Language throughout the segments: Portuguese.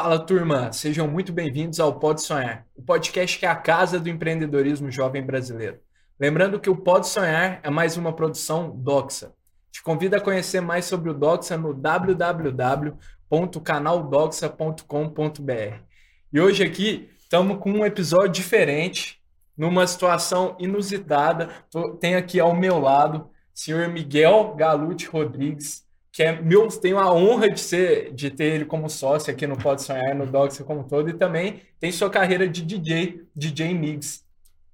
Fala turma, sejam muito bem-vindos ao Pode Sonhar, o podcast que é a casa do empreendedorismo jovem brasileiro. Lembrando que o Pode Sonhar é mais uma produção Doxa. Te convido a conhecer mais sobre o Doxa no www.canaldoxa.com.br. E hoje aqui estamos com um episódio diferente, numa situação inusitada. Tem aqui ao meu lado o senhor Miguel Galute Rodrigues, que é meu, tenho a honra de ser de ter ele como sócio aqui no Pode Sonhar, no Doxa como todo, e também tem sua carreira de DJ, DJ Mix.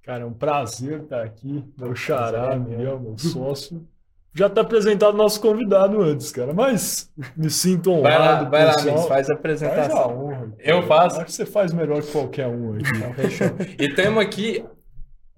Cara, é um prazer estar aqui, meu xará, Miguel, meu sócio. Já está apresentado nosso convidado antes, cara, mas me sinto honrado. Vai lá, vai lá Mix, faz a apresentação. Faz a honra, Eu faço? Acho que você faz melhor que qualquer um aqui. Então, fechou. e temos aqui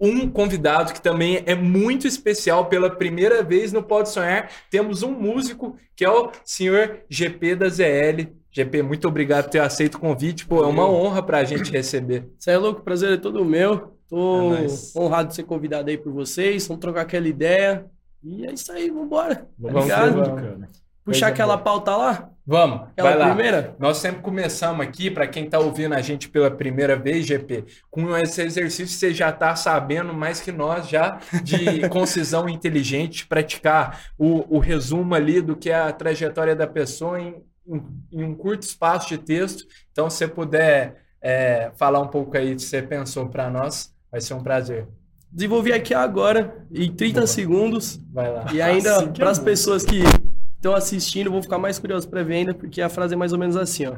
um convidado que também é muito especial pela primeira vez no Pode Sonhar. Temos um músico que é o senhor GP da ZL. GP, muito obrigado por ter aceito o convite. Pô, é uma honra para a gente receber. Você é louco, prazer é todo meu. Tô é honrado de ser convidado aí por vocês. Vamos trocar aquela ideia. E é isso aí, vambora. Vamos, tá vamos, cara. Puxar aquela pauta lá? Vamos, aquela vai lá. primeira? Nós sempre começamos aqui, para quem está ouvindo a gente pela primeira vez, GP, com esse exercício você já está sabendo mais que nós já de concisão inteligente, praticar o, o resumo ali do que é a trajetória da pessoa em, em, em um curto espaço de texto. Então, se você puder é, falar um pouco aí do que você pensou para nós, vai ser um prazer desenvolvi aqui agora, em 30 Boa. segundos. Vai lá. E ainda, assim para as é pessoas que estão assistindo, vou ficar mais curioso para venda, porque a frase é mais ou menos assim, ó.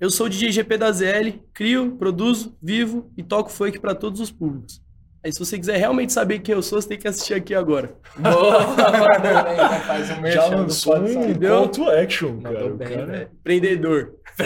Eu sou o DJ GP da ZL, crio, produzo, vivo e toco funk para todos os públicos. Aí se você quiser realmente saber quem eu sou, você tem que assistir aqui agora. Boa, faz um Já lançou um entendeu? call to action, cara. Bem, cara... Empreendedor. é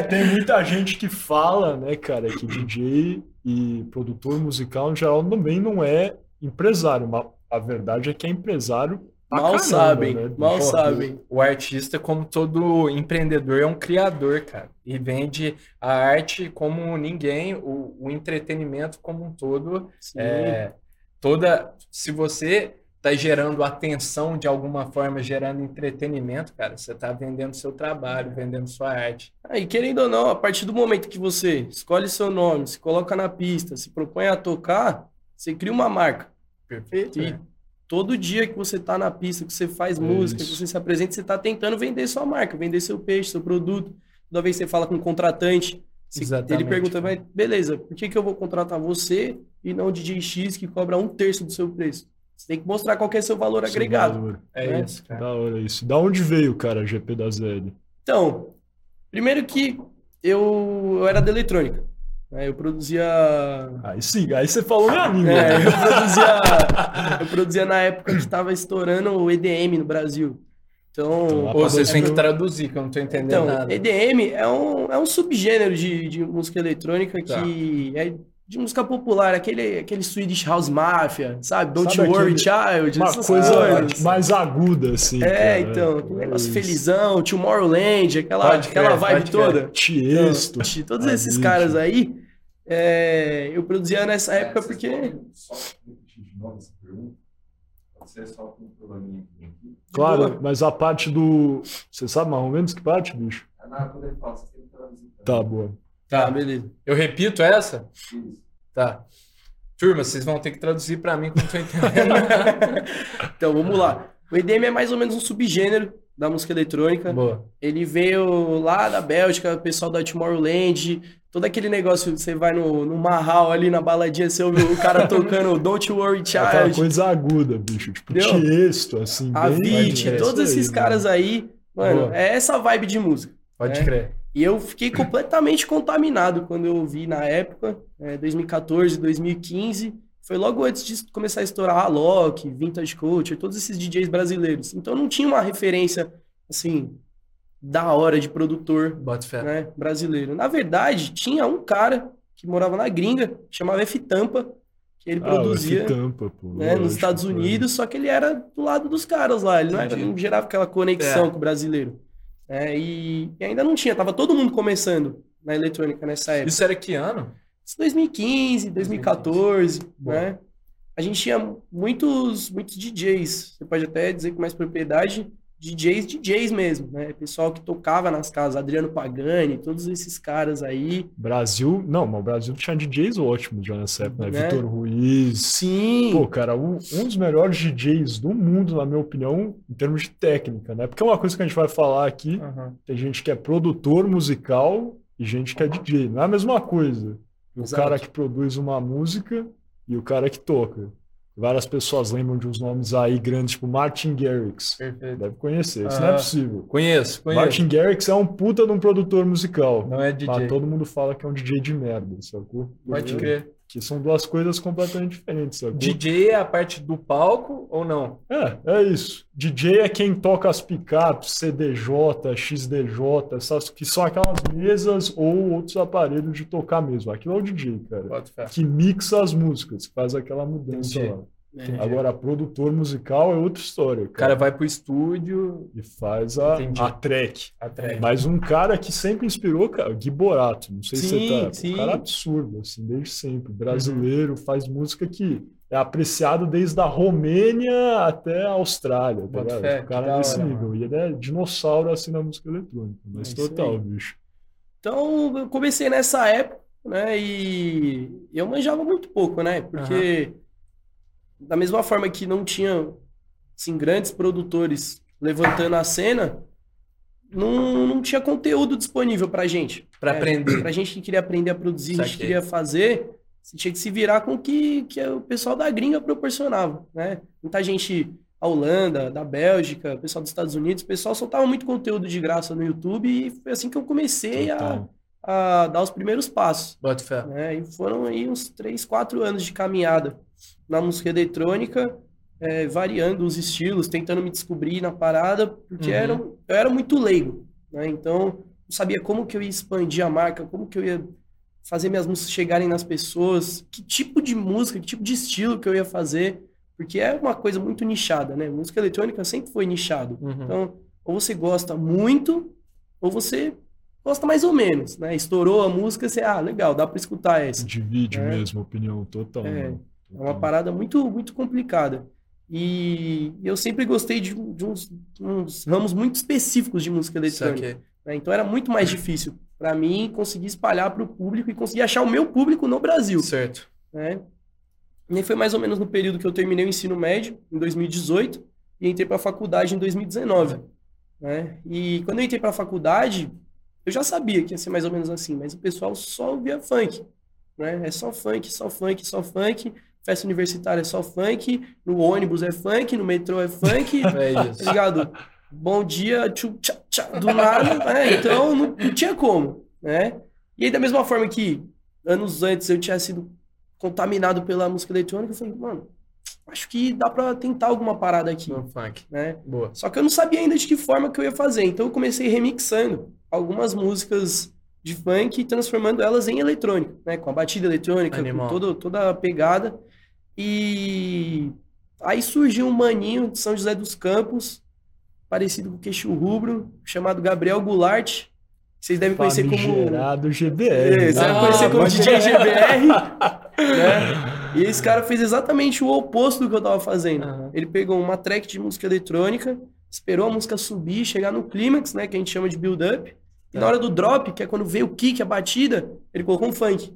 tem muita gente que fala, né, cara, que DJ e produtor musical, em geral, também não é empresário. Mas a verdade é que é empresário Mal caramba, sabem, né? mal Pô, sabem. O artista, como todo empreendedor, é um criador, cara. E vende a arte como ninguém, o, o entretenimento como um todo. É, toda. Se você tá gerando atenção de alguma forma, gerando entretenimento, cara, você tá vendendo seu trabalho, vendendo sua arte. Ah, e querendo ou não, a partir do momento que você escolhe seu nome, se coloca na pista, se propõe a tocar, você cria uma marca. Perfeito. E é todo dia que você está na pista, que você faz é música, isso. que você se apresenta, você está tentando vender sua marca, vender seu peixe, seu produto. Toda vez que você fala com um contratante, ele pergunta, mas beleza, por que, que eu vou contratar você e não o DJ X que cobra um terço do seu preço? Você tem que mostrar qual que é seu valor seu agregado. Valor. É né? isso, cara. Da hora isso. Da onde veio, cara, GP da ZL? Então, primeiro que eu, eu era da eletrônica. É, eu produzia. Aí sim, aí você falou minha língua. É, eu, produzia, eu produzia na época que estava estourando o EDM no Brasil. Então. então Pô, vocês têm que traduzir, que eu não tô entendendo então, nada. EDM é um, é um subgênero de, de música eletrônica tá. que é de música popular, aquele, aquele Swedish House Mafia, sabe? Don't sabe Worry Child. Uma coisa coisas. mais aguda, assim. É, cara. então, aquele negócio Isso. felizão, Tomorrowland, aquela, aquela vibe toda. Tiesto. Então, todos esses caras aí, é, eu produzia nessa é, época porque. Só de novo essa pergunta. só com um probleminha aqui. Claro, mas a parte do. Você sabe mais ou menos que parte, bicho? É nada, quando ele fala, você tem que traduzir. Tá, boa. Tá, tá, beleza. Eu repito essa? Isso. Tá. Turma, vocês vão ter que traduzir para mim como eu entendendo. então, vamos lá. O EDM é mais ou menos um subgênero da música eletrônica. Boa. Ele veio lá da Bélgica, o pessoal da Tomorrowland, todo aquele negócio, você vai no, no Marral ali na baladinha, você ouve o cara tocando Don't Worry Child. Aquela coisa aguda, bicho. Tipo, Tiesto, assim. A Vit, todos esses aí, caras mano. aí. Mano, Boa. é essa vibe de música. Pode né? crer. E eu fiquei completamente contaminado quando eu vi na época, é, 2014, 2015. Foi logo antes de começar a estourar a Alok, Vintage Culture, todos esses DJs brasileiros. Então não tinha uma referência, assim, da hora de produtor né, brasileiro. Na verdade, tinha um cara que morava na gringa, chamava F Tampa, que ele ah, produzia Tampa, pô, né, nos Estados Unidos, só que ele era do lado dos caras lá, ele não, era, não gerava aquela conexão é. com o brasileiro. É, e, e, ainda não tinha, tava todo mundo começando na eletrônica nessa época. Isso era que ano? Isso 2015, 2014, 2015. né? A gente tinha muitos, muitos DJs, você pode até dizer com mais propriedade, DJs, DJs mesmo, né? Pessoal que tocava nas casas, Adriano Pagani, todos esses caras aí. Brasil, não, mas o Brasil tinha DJs ótimos já nessa época, né? Né? Vitor Ruiz. Sim. Pô, cara, um, um dos melhores DJs do mundo, na minha opinião, em termos de técnica, né? Porque é uma coisa que a gente vai falar aqui, Aham. tem gente que é produtor musical e gente que é DJ. Não é a mesma coisa. O Exato. cara que produz uma música e o cara que toca. Várias pessoas lembram de uns nomes aí grandes, tipo Martin Garrix. Perfeito. Deve conhecer, isso não é Aham. possível. Conheço, conheço. Martin Garrix é um puta de um produtor musical. Não é DJ. Mas todo mundo fala que é um DJ de merda, sacou? Pode crer. Que são duas coisas completamente diferentes, sacou? DJ é a parte do palco ou não? É, é isso. DJ é quem toca as picapes, CDJ, XDJ, essas que são aquelas mesas ou outros aparelhos de tocar mesmo. Aquilo é o DJ, cara. Que mixa as músicas, faz aquela mudança lá. É. Agora, produtor musical é outra história, O cara cara. vai pro estúdio, E faz a, Entendi. a track. a track. Mas um cara que sempre inspirou, cara, Gui Borato, não sei se Sim, você tá. sim. Um cara absurdo, assim, desde sempre. Brasileiro, faz música que é apreciado desde a Romênia até a Austrália, tá fé, O cara nesse hora, nível. E ele é dinossauro assim na música eletrônica. Mas É total, aí. bicho. Então, eu comecei nessa época, né? E eu manjava muito pouco, né? Porque da mesma forma que não tinha assim, grandes produtores levantando a cena, não, não tinha conteúdo disponível pra gente. Pra né? aprender. Pra gente que queria aprender a produzir, a gente queria fazer, você tinha que se virar com o que, que o pessoal da gringa proporcionava, né? Muita gente da Holanda, da Bélgica, o pessoal dos Estados Unidos, o pessoal soltava muito conteúdo de graça no YouTube e foi assim que eu comecei a, a dar os primeiros passos, Bota fé. né? E foram aí uns 3, 4 anos de caminhada na música eletrônica, é, variando os estilos, tentando me descobrir na parada, porque Uhum. era, eu era muito leigo, né? Então, não sabia como que eu ia expandir a marca, como que eu ia fazer minhas músicas chegarem nas pessoas, que tipo de música, que tipo de estilo que eu ia fazer, porque é uma coisa muito nichada, né? Música eletrônica sempre foi nichado. Uhum. Então, ou você gosta muito, ou você gosta mais ou menos, né? Estourou a música, você, ah, legal, dá pra escutar essa. Divide É. mesmo, opinião total. É, mano. É uma parada muito, muito complicada. E eu sempre gostei de, de uns, uns ramos muito específicos de música eletrônica. Saquei. né? Então era muito mais difícil para mim conseguir espalhar para o público e conseguir achar o meu público no Brasil. Certo. Né? E foi mais ou menos no período que eu terminei o ensino médio, em 2018, e entrei para a faculdade em 2019. Né? E quando eu entrei para a faculdade, eu já sabia que ia ser mais ou menos assim, mas o pessoal só ouvia funk. Né? É só funk, só funk, só funk. Festa universitária é só funk, no ônibus é funk, no metrô é funk, É tá isso. ligado? Bom dia, tchu, tchá, tchá, do nada, né? Então não, não tinha como, né? E aí, da mesma forma que anos antes eu tinha sido contaminado pela música eletrônica, eu falei, mano, acho que dá pra tentar alguma parada aqui, No funk. né? Boa. Só que eu não sabia ainda de que forma que eu ia fazer, então eu comecei remixando algumas músicas de funk e transformando elas em eletrônica, né? Com a batida eletrônica, Animal. com todo, toda a pegada. E aí surgiu um maninho de São José dos Campos, parecido com o Queixo Rubro, chamado Gabriel Goulart. Vocês devem conhecer como. Famigerado GBR. É, Vocês devem Ah, conhecer como DJ. GBR. né? E esse cara fez exatamente o oposto do que eu tava fazendo. Aham. Ele pegou uma track de música eletrônica, esperou a música subir, chegar no clímax, né, que a gente chama de build-up. E É. na hora do drop, que é quando veio o kick, a batida, ele colocou um funk.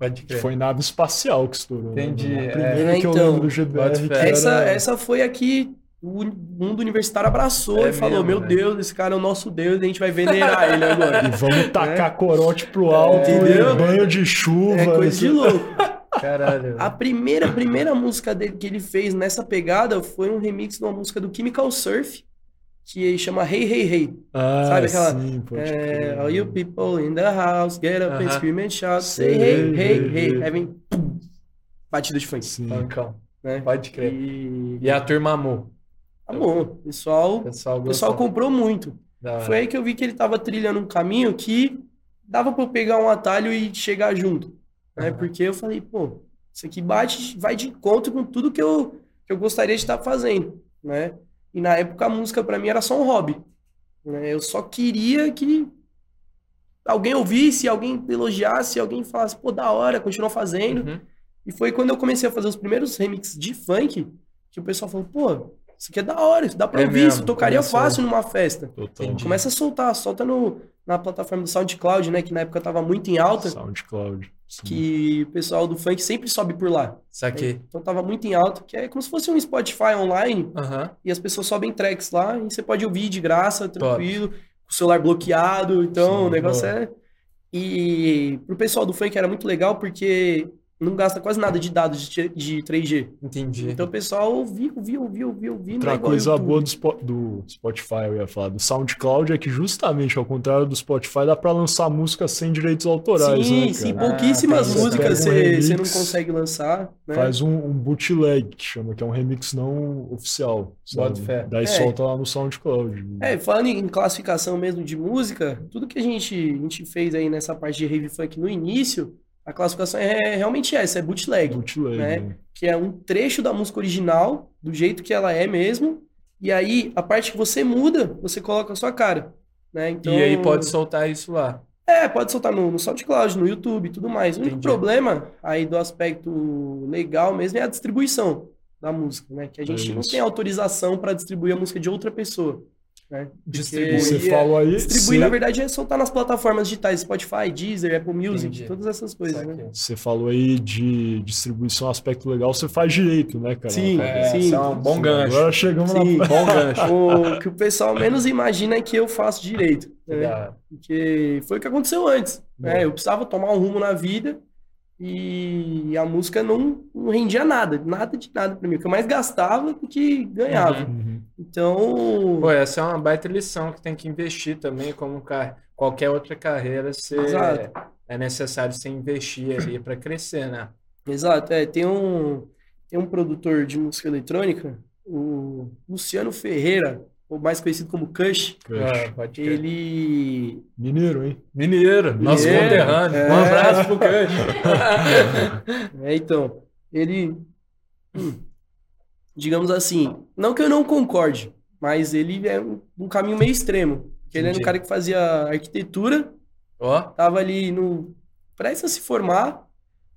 Pode Que crer. foi nave espacial que estourou. né, Entendi, mano? A é. primeira É, que eu então, lembro do GBR. que era- Essa, essa foi a que o mundo universitário abraçou É e falou: mesmo, Meu né? Deus, esse cara é o nosso Deus, a gente vai venerar ele agora. E vamos tacar corote pro alto, É. E banho de chuva. É coisa de louco. Caralho. A primeira, a primeira música dele que ele fez nessa pegada foi um remix de uma música do Chemical Surf, que chama Hey Hey Hey. Ah, Sabe aquela- sim, pode É, crer. all you people in the house, get up and Aham. scream and shout, say hey, hey, hey, hey. hey. Aí vem pum, batida de funk, Sim. Funkão. né? Pode crer. E E a turma amou. amor, o pessoal, O pessoal pessoal comprou muito. Da hora. Foi aí que eu vi que ele tava trilhando um caminho que dava pra eu pegar um atalho e chegar junto, né? Porque eu falei, pô, isso aqui bate, vai de encontro com tudo que eu, que eu gostaria de estar fazendo, né? E na época a música pra mim era só um hobby, né? Eu só queria que alguém ouvisse, alguém elogiasse, alguém falasse, pô, da hora, continua fazendo. Uhum. E foi quando eu comecei a fazer os primeiros remixes de funk que o pessoal falou, pô, isso aqui é da hora, isso dá pra É ouvir, mesmo, isso tocaria começou. fácil numa festa. Começa a soltar, solta no, na plataforma do SoundCloud, né? Que na época tava muito em alta, SoundCloud. sim. que o pessoal do funk sempre sobe por lá. Saquei. Então tava muito em alta, que é como se fosse um Spotify online, Aham. e as pessoas sobem tracks lá, e você pode ouvir de graça, tranquilo, com o celular bloqueado, então Sim, o negócio boa. é... E pro pessoal do funk era muito legal, porque não gasta quase nada de dados de, de 3G. Entendi. Então o pessoal ouvia, ouvia, ouvia. não é Outra igual coisa YouTube. boa do, Spo- do Spotify, eu ia falar, do SoundCloud, é que justamente ao contrário do Spotify, dá pra lançar música sem direitos autorais, Sim, né, sim, pouquíssimas Ah, músicas Pega um você você não remix, consegue lançar. Né? Faz um, um bootleg, que chama, que é um remix não oficial. Sabe? fé. Daí É. solta lá no SoundCloud. É, falando em classificação mesmo de música, tudo que a gente, a gente fez aí nessa parte de rave funk no início, a classificação é realmente essa, é bootleg, bootleg, né? né? que é um trecho da música original, do jeito que ela é mesmo, e aí a parte que você muda, você coloca a sua cara, né? Então, E aí pode soltar isso lá. É, pode soltar no, no SoundCloud, no YouTube e tudo mais. O único Entendi. problema aí do aspecto legal mesmo é a distribuição da música, né? Que a gente É não tem autorização para distribuir a música de outra pessoa, né? Distribuir. Você Porque falou aí. Distribuir, você- na verdade, é soltar nas plataformas digitais, Spotify, Deezer, Apple Music, Entendi. todas essas coisas, né? Você falou aí de distribuição, aspecto legal, você faz direito, né, cara? Sim, É, sim. é um bom gancho. Agora chegamos Sim. na. Bom gancho. O que o pessoal menos imagina é que eu faço direito, né? Porque foi o que aconteceu antes, né? Boa. Eu precisava tomar um rumo na vida e a música não, não rendia nada, nada de nada pra mim. O que eu mais gastava do que ganhava. Uhum. Então, Pô, essa é uma baita lição que tem que investir também, como qualquer outra carreira, você Exato. é necessário você investir ali para crescer, né? exato, é, tem um, tem um produtor de música eletrônica, o Luciano Ferreira, ou mais conhecido como Kush, Ah, pode crer. ele Mineiro, hein? Mineiro, nosso Mineiro, conterrâneo. é. Um abraço pro Cush. É, então, ele, hum, digamos assim, não que eu não concorde, mas ele é um, um caminho meio extremo. Porque ele era um cara que fazia arquitetura, Ó, tava ali no prestes a se formar,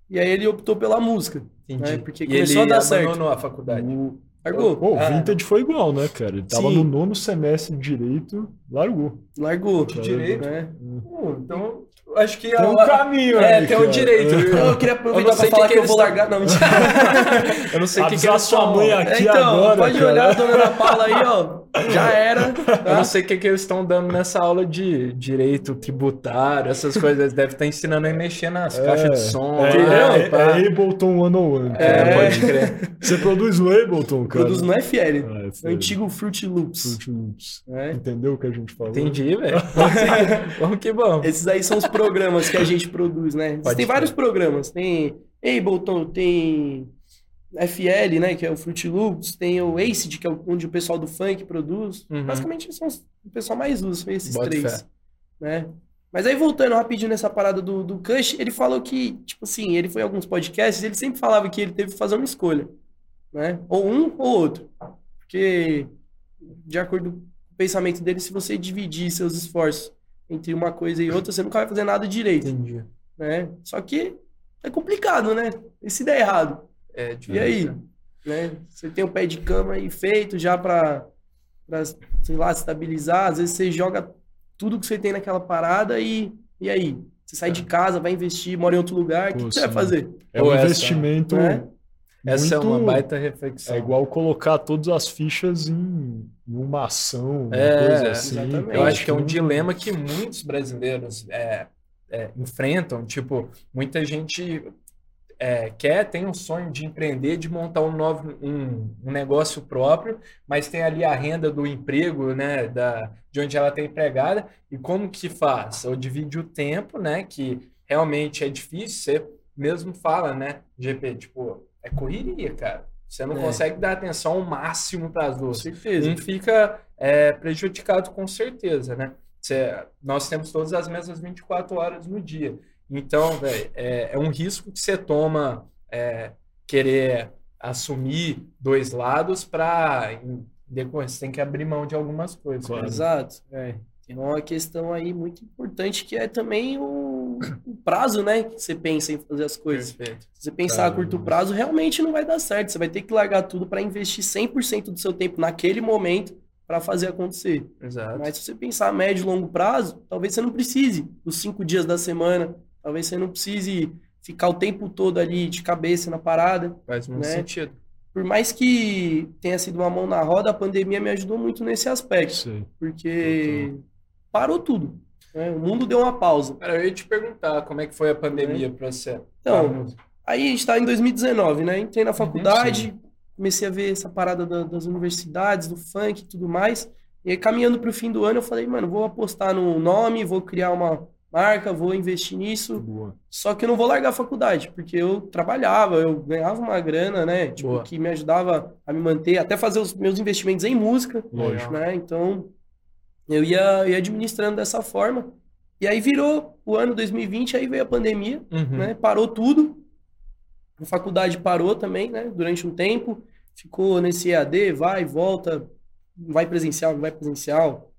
e aí ele optou pela música. entendi. É, porque e começou ele a dar certo. abandonou a faculdade. O, Largou, pô, o Ah. Vintage foi igual, né, cara? Ele tava Sim. no nono semestre de direito, largou. largou. De direito? né? Pô, então, acho que Tem um a- caminho É, aí, tem um direito. Então, eu queria aproveitar Eu não sei pra falar que que, que eu vou largar. Não, mentira. eu não sei o que, que eles sua estão. mãe É, aqui então, agora, pode cara. olhar a dona Ana Paula aí, ó. Já era. Eu tá? não sei o que, que eles estão dando nessa aula de direito tributário, essas coisas. Eles devem estar ensinando a mexer nas caixas de som. É, é, Pá. é Ableton 101. É, cara. pode crer. Você produz no Ableton, cara? Produz no FL. É O sério. antigo Fruit Loops. Fruit Loops. né? Entendeu o que a gente falou? Entendi, velho. Vamos que vamos. Esses aí são os programas que a gente produz, né? Pode tem crer. vários programas. Tem Ableton, tem FL, né? Que é o Fruit Loops. Tem o Acid, que é onde o pessoal do funk produz. Uhum. Basicamente, são os, o pessoal mais usa, esses Bota três. fé. Né? Mas aí, voltando rapidinho nessa parada do, do Kush, ele falou que, tipo assim, ele foi em alguns podcasts, ele sempre falava que ele teve que fazer uma escolha. Né? Ou um ou outro. Porque, de acordo com o pensamento dele, se você dividir seus esforços entre uma coisa e outra, você nunca vai fazer nada direito. Entendi. Né? Só que é complicado, né? E se der errado? É, E aí? Né? Você tem o pé de cama aí feito já pra, pra, sei lá, estabilizar. Às vezes você joga tudo que você tem naquela parada e, e aí? Você sai de casa, vai investir, mora em outro lugar, o que que você vai fazer? É um essa- investimento. né? Essa é uma muito- baita reflexão. É igual colocar todas as fichas em, em uma ação, uma É, coisa assim. exatamente. Eu acho que é um dilema que muitos brasileiros é, é, enfrentam. Tipo, muita gente é, quer, tem um sonho de empreender, de montar um novo um, um negócio próprio, mas tem ali a renda do emprego, né, da, de onde ela está empregada. E como que faz? Ou divide o tempo, né, que realmente é difícil. Você mesmo fala, né, GP, tipo, é correria, cara. Você não É. consegue dar atenção ao máximo para as Com duas certeza. um fica é, prejudicado com certeza, né? Cê- nós temos todas as mesmas 24 horas no dia. Então, velho, é, é um risco que você toma é, querer assumir dois lados para depois você tem que abrir mão de algumas coisas. Claro. né? Exato. É. Tem uma questão aí muito importante que é também o o, prazo, né? Que você pensa em fazer as coisas. Perfeito. Se você pensar a curto prazo, realmente não vai dar certo. Você vai ter que largar tudo para investir 100% do seu tempo naquele momento para fazer acontecer. Exato. Mas se você pensar a médio e longo prazo, talvez você não precise dos cinco dias da semana, talvez você não precise ficar o tempo todo ali de cabeça na parada. Faz muito né? sentido. Por mais que tenha sido uma mão na roda, a pandemia me ajudou muito nesse aspecto, Sei. porque parou tudo. Né? O mundo deu uma pausa. Cara, eu ia te perguntar como é que foi a pandemia pra você. Então, Aí a gente tá em 2019, né? Entrei na faculdade, comecei a ver essa parada da- das universidades, do funk e tudo mais. E aí, caminhando pro fim do ano, eu falei, mano, vou apostar no nome, vou criar uma marca, vou investir nisso. Boa. Só que eu não vou largar a faculdade, porque eu trabalhava, eu ganhava uma grana, né? Tipo, Boa. que me ajudava a me manter, até fazer os meus investimentos em música, Lógico. né? Então, eu ia, ia administrando dessa forma. E aí virou o ano 2020, aí veio a pandemia Uhum. né? Parou tudo. A faculdade parou também, né? Durante um tempo. Ficou nesse EAD, vai, volta, vai presencial, não vai presencial,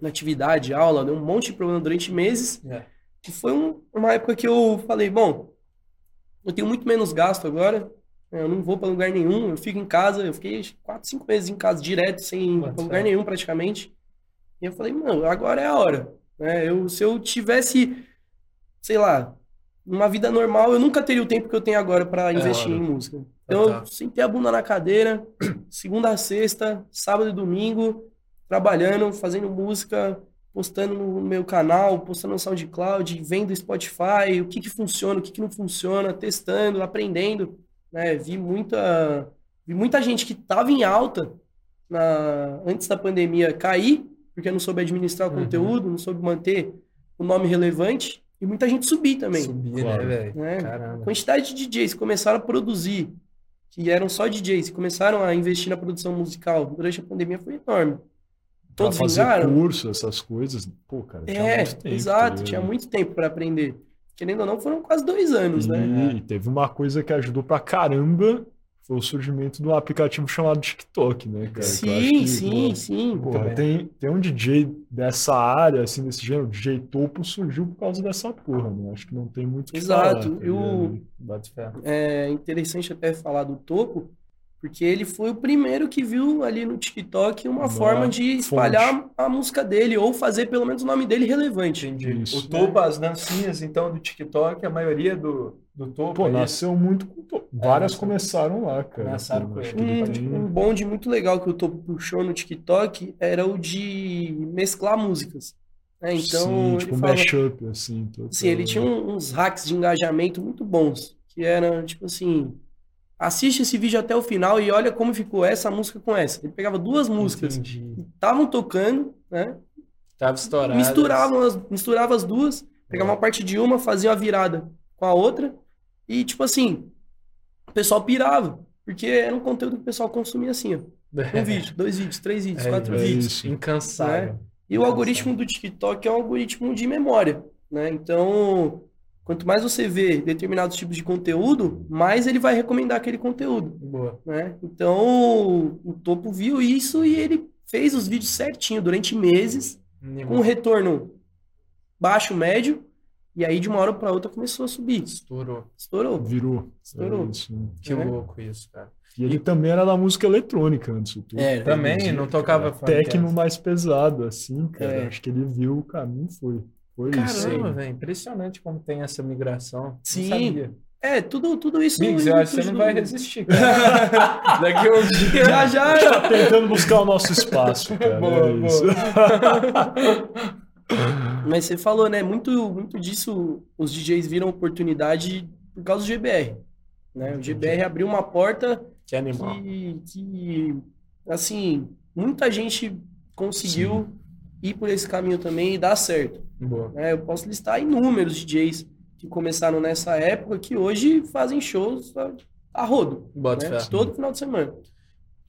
na atividade, aula, deu um monte de problema durante meses. É. E foi um- uma época que eu falei, bom, eu tenho muito menos gasto agora, eu não vou para lugar nenhum, eu fico em casa, eu fiquei quatro, cinco meses em casa direto, sem ir lugar nenhum praticamente. E eu falei, mano, agora é a hora. né? Eu, se eu tivesse, sei lá, numa vida normal, eu nunca teria o tempo que eu tenho agora para investir claro. em música. Então, tá. eu sentei a bunda na cadeira, segunda a sexta, sábado e domingo, trabalhando, fazendo música, postando no meu canal, postando no SoundCloud, vendo Spotify, o que que funciona, o que que não funciona, testando, aprendendo, né? Vi muita, vi muita gente que estava em alta na, antes da pandemia cair, porque não soube administrar o Uhum. conteúdo, não soube manter o nome relevante, e muita gente subir também. Subir, Claro. né, velho? né? A Caramba. quantidade de DJs que começaram a produzir, que eram só DJs, que começaram a investir na produção musical durante a pandemia foi enorme. Pra Todos fazer vingaram? curso, essas coisas, pô, cara, tinha É, muito tempo. tá exato, ligado? tinha muito tempo para aprender. Querendo ou não, foram quase dois anos, E, né? e teve uma coisa que ajudou pra caramba, foi o surgimento de um aplicativo chamado TikTok, né, cara? Sim, que, sim, pô, sim. Porra, tem, tem um DJ dessa área, assim, desse gênero, DJ topo, surgiu por causa dessa porra, né? Acho que não tem muito Exato, falar, tá eu-. É interessante até falar do Topo, porque ele foi o primeiro que viu ali no TikTok uma Uma forma de fonte. espalhar a música dele, ou fazer pelo menos o nome dele relevante. Entendi. Isso. O topo, as dancinhas, então, do TikTok, a maioria do, do topo. Pô, nasceu muito com to- Várias nasceu- começaram lá, cara. Começaram Pô, com ele. que ele Um, tem- um bonde muito legal que o Topo puxou no TikTok era o de mesclar músicas. né? Então, Sim, ele tipo um mashup, assim. total. Sim, ele tinha uns hacks de engajamento muito bons, que eram tipo assim, assiste esse vídeo até o final e olha como ficou essa música com essa. Ele pegava duas músicas Entendi. que estavam tocando, né? Tava estourado. Misturavam as, misturava as duas, pegava uma parte de uma, fazia uma virada com a outra e tipo assim, o pessoal pirava, porque era um conteúdo que o pessoal consumia assim, ó. Um vídeo, dois vídeos, três vídeos, É, quatro é vídeos. isso. Incansável. E o algoritmo do TikTok é um algoritmo de memória, né? Então, quanto mais você vê determinados tipos de conteúdo, mais ele vai recomendar aquele conteúdo, Boa. né? Então, o Topo viu isso e ele fez os vídeos certinho durante meses, com um retorno baixo, médio, e aí de uma hora para outra começou a subir. Estourou. Estourou. Virou. Estourou. É isso, né? Que É. louco isso, cara. E ele também era da música eletrônica antes. o Tuco. É, Também não tocava cara, Tecno mais pesado, assim, cara. É. Acho que ele viu o caminho e foi. Foi isso. Caramba, velho. Impressionante como tem essa migração. Sim. sabia. É, tudo, tudo isso. Biggs, eu acho que você não vai resistir, cara. Daqui a um dia. Já, já, Tá tentando buscar o nosso espaço, cara. Boa, é isso. Mas você falou, né? Muito, muito disso os DJs viram oportunidade por causa do GBR. Né? O GBR abriu uma porta Que animal. que, que assim, muita gente conseguiu ir por esse caminho também e dar certo. Boa. né? Eu posso listar inúmeros DJs que começaram nessa época que hoje fazem shows a, a rodo, né? Todo final de semana.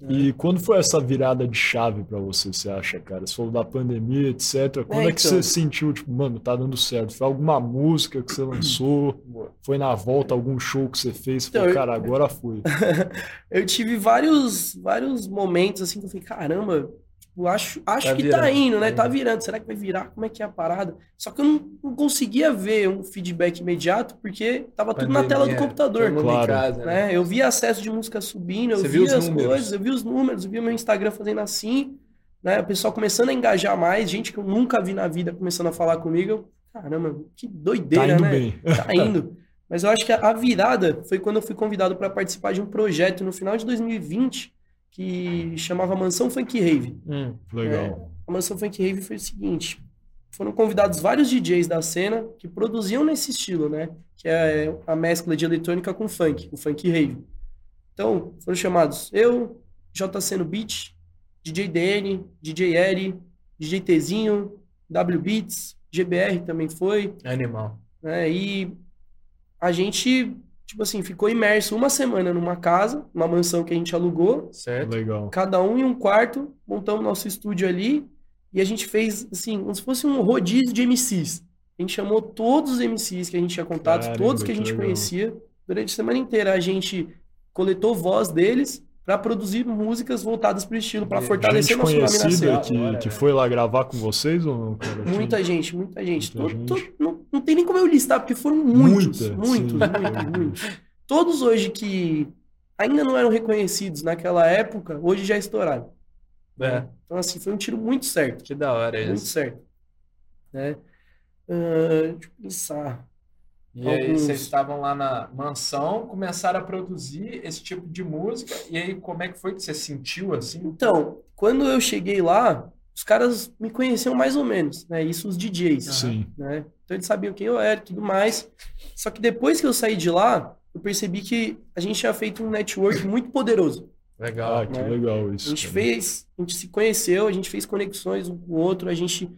E quando foi essa virada de chave pra você, você acha, cara? Você falou da pandemia, etc. Quando É, é, que então. você sentiu, tipo, mano, tá dando certo? Foi alguma música que você lançou? Foi na volta algum show que você fez? Você Então, falou, eu- cara, agora foi. Eu tive vários, vários momentos assim que eu falei, caramba, Tipo, acho, acho Tá que virando, tá indo, né? tá Tá virando. Será que vai virar? Como é que é a parada? Só que eu não, não conseguia ver um feedback imediato, porque tava tudo na tela do Pandemia, computador. Claro. casa, né? né? Eu via acesso de música subindo, eu Você viu via as números. coisas, eu via os números, eu via meu Instagram fazendo assim, né? O pessoal começando a engajar mais, gente que eu nunca vi na vida começando a falar comigo. Eu, caramba, que Tá doideira, indo né? bem. Tá indo. Mas eu acho que a virada foi quando eu fui convidado para participar de um projeto no final de 2020 que chamava Mansão Funk Rave. Hum, Legal. A Mansão Funk Rave foi o seguinte: foram convidados vários DJs da cena que produziam nesse estilo, né? Que é a mescla de eletrônica com funk, o funk rave. Então, foram chamados eu, JC no Beat, DJ DN, DJ Eri, DJ Tzinho, W Beats, GBR também foi, animal. né? E a gente, tipo assim, ficou imerso uma semana numa casa, uma mansão que a gente alugou, Certo? Legal. cada um em um quarto, montamos nosso estúdio ali e a gente fez, assim, como se fosse um rodízio de MCs. A gente chamou todos os MCs que a gente tinha contato, Caramba, todos que a que gente legal. conhecia. Durante a semana inteira a gente coletou voz deles para produzir músicas voltadas para o estilo, para Gente fortalecer nosso nome na conhecida cena. que, Agora, que né? foi lá gravar com vocês ou não, cara? Muita gente, muita gente. Muita Todo- gente. todo- não, não tem nem como eu listar, porque foram muitos, Muita, muitos, muitos, muitos. Todos hoje que ainda não eram reconhecidos naquela época, hoje já estouraram. É, Então, assim, foi um tiro muito certo. que da hora Muito isso. certo. Né? Ah, deixa eu pensar. E aí Alguns- vocês estavam lá na mansão, começaram a produzir esse tipo de música, e aí como é que foi que você sentiu assim? Então, quando eu cheguei lá, os caras me conheciam mais ou menos, né? Isso os DJs, Sim. né? Então eles sabiam quem eu era e tudo mais. Só que depois que eu saí de lá, eu percebi que a gente tinha feito um network muito poderoso. Legal. Ah, que né? legal A isso. gente cara. fez, a gente se conheceu, a gente fez conexões um com o outro, a gente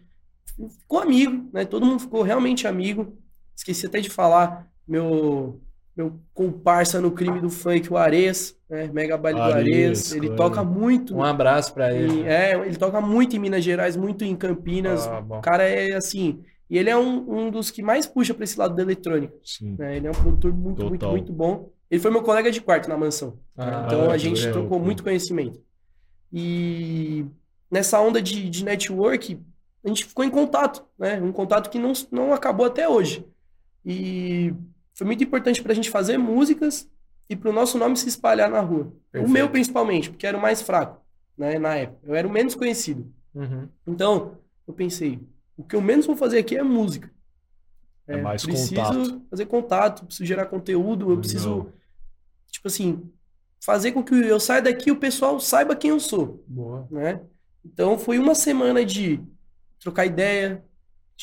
ficou amigo, né? Todo mundo ficou realmente amigo. Esqueci até de falar, meu meu comparsa no crime do funk, o Ares, né? Mega Baile do Ares, ele toca muito. Um abraço pra ele. em- é, ele toca muito em Minas Gerais, muito em Campinas. Ah. O cara é assim, e ele é um, um dos que mais puxa para esse lado da eletrônica, Sim. né? Ele é um produtor muito, muito, Total. muito bom. Ele foi meu colega de quarto na mansão. Ah, Então a gente legal, trocou pô. muito conhecimento. E nessa onda de, de network, a gente ficou em contato, né? Um contato que não, não acabou até hoje. E foi muito importante para a gente fazer músicas e para o nosso nome se espalhar na rua. O Perfeito. meu, principalmente, porque era o mais fraco, né? Na época. Eu era o menos conhecido. Uhum. Então, eu pensei, o que eu menos vou fazer aqui é música. É mais preciso contato. fazer contato, preciso gerar conteúdo, eu preciso Legal. tipo assim, fazer com que eu saia daqui e o pessoal saiba quem eu sou, Boa. né? Então foi uma semana de trocar ideia,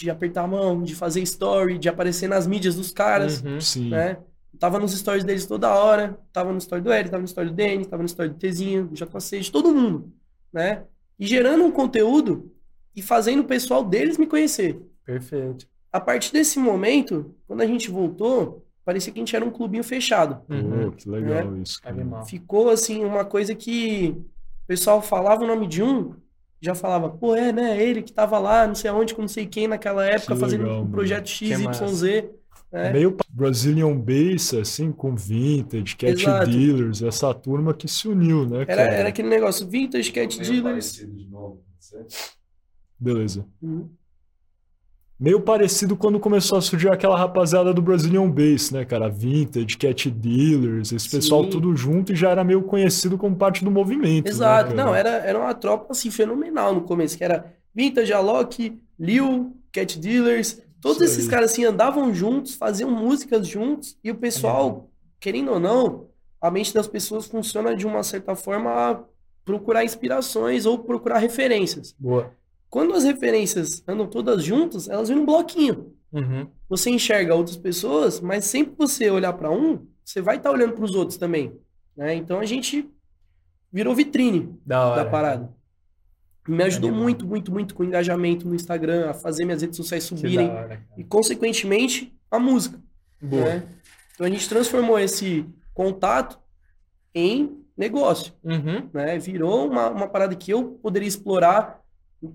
de apertar a mão, de fazer story, de aparecer nas mídias dos caras, Uhum. Sim. né? Tava nos stories deles toda hora, tava no story do Eric, tava no story do Denis, tava no story do Tezinho, do JC, de todo mundo, né? E gerando um conteúdo e fazendo o pessoal deles me conhecer. Perfeito. A partir desse momento, quando a gente voltou, parecia que a gente era um clubinho fechado. Pô, que legal isso. cara. Ficou assim uma coisa que o pessoal falava o nome de um, já falava, pô, é, né, ele que tava lá, não sei aonde, com não sei quem naquela época, Que fazendo legal, um projeto. XYZ, né? Meio Brazilian Bass, assim, com Vintage, Cat Exato. Dealers, essa turma que se uniu, né, Era, cara? era aquele negócio, vintage, cat dealers. Beleza. Uhum. Meio parecido quando começou a surgir aquela rapaziada do Brazilian Bass, né, cara? Vintage, Cat Dealers, esse pessoal Sim. tudo junto e já era meio conhecido como parte do movimento. né, Exato, cara? não, era, era uma tropa assim, fenomenal no começo, que era Vintage, Alok, Lil, Cat Dealers, todos esses caras assim andavam juntos, faziam músicas juntos, e o pessoal, querendo ou não, a mente das pessoas funciona de uma certa forma a procurar inspirações ou procurar referências. Boa. Quando as referências andam todas juntas, elas vêm num bloquinho. Uhum. Você enxerga outras pessoas, mas sempre que você olhar para um, você vai estar olhando para os outros também. Né? Então a gente virou vitrine Da da parada. Me ajudou Animal. muito, muito, muito com o engajamento no Instagram, a fazer minhas redes sociais subirem hora, e, consequentemente, a música. Boa. né? Então a gente transformou esse contato em negócio, Uhum. né? Virou uma, uma parada que eu poderia explorar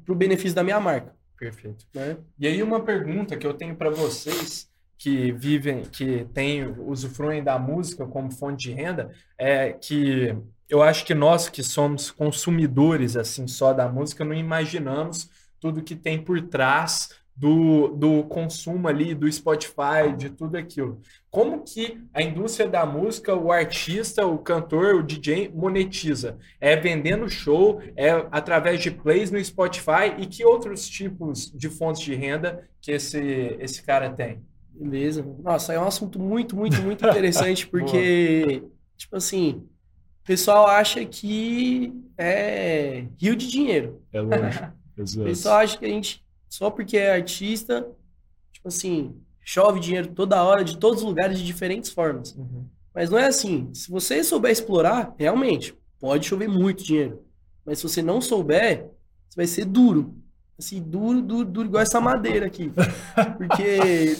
para o benefício da minha marca, Perfeito. né? E aí uma pergunta que eu tenho para vocês, que vivem, que tem, usufruem da música como fonte de renda, é que eu acho que nós que somos consumidores assim só da música não imaginamos tudo que tem por trás do, do consumo ali, do Spotify, de tudo aquilo. Como que a indústria da música, o artista, o cantor, o DJ monetiza? É vendendo show, é através de plays no Spotify e que outros tipos de fontes de renda que esse, esse cara tem? Beleza. Nossa, é um assunto muito, muito, muito interessante, porque, tipo assim, o pessoal acha que é rio de dinheiro. É lógico. O pessoal acha que a gente, só porque é artista, tipo assim, chove dinheiro toda hora, de todos os lugares, de diferentes formas. Uhum. Mas não é assim. Se você souber explorar, realmente, pode chover muito dinheiro. Mas se você não souber, você vai ser duro. Assim, duro, duro, duro, igual essa madeira aqui. Porque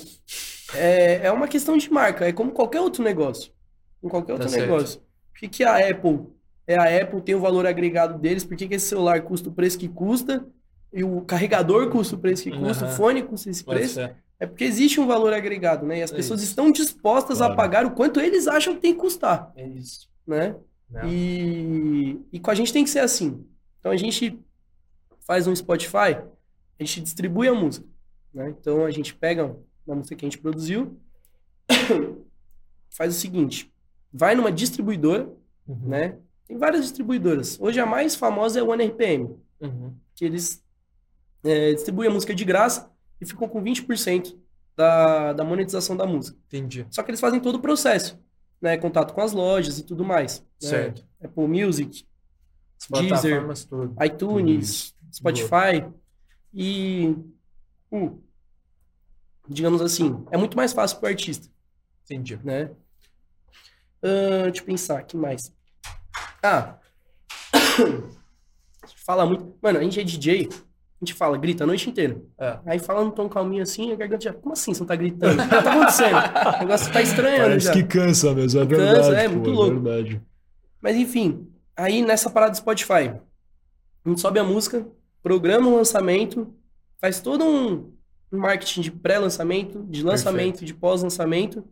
é, é uma questão de marca, é como qualquer outro negócio. Como qualquer outro certo. negócio. Por que, que a Apple é a Apple, tem o valor agregado deles? Por que, que esse celular custa o preço que custa? E o carregador custa o preço que custa, Aham. o fone custa esse Pode preço? ser. É porque existe um valor agregado, né? E as É pessoas isso. estão dispostas a Claro. pagar o quanto eles acham que tem que custar, É isso. né? Não. E, e com a gente tem que ser assim. Então a gente faz um Spotify, a gente distribui a música, né? Então a gente pega a música que a gente produziu, faz o seguinte, vai numa distribuidora, Uhum. né? Tem várias distribuidoras. Hoje a mais famosa é o OneRPM, Uhum. que eles é, distribuem a música de graça e ficam com 20% da, da monetização da música. Entendi. Só que eles fazem todo o processo, né? Contato com as lojas e tudo mais. né? Certo. Apple Music, Deezer, tudo. ITunes, isso. Spotify e hum, digamos assim, é muito mais fácil para o artista, Entendi. né? Ahn, deixa eu pensar, que mais? Ah, fala muito. Mano, a gente é DJ, gente fala, grita a noite inteira. É. Aí fala num tom calminho assim, a garganta já. Como assim você não tá gritando? O que tá acontecendo? O negócio tá estranhando Parece já. que cansa mesmo, é Cansa, verdade. é, pô, muito louco. verdade. Mas enfim, aí nessa parada do Spotify, a gente sobe a música, programa o lançamento, faz todo um marketing de pré-lançamento, de lançamento, de pós-lançamento.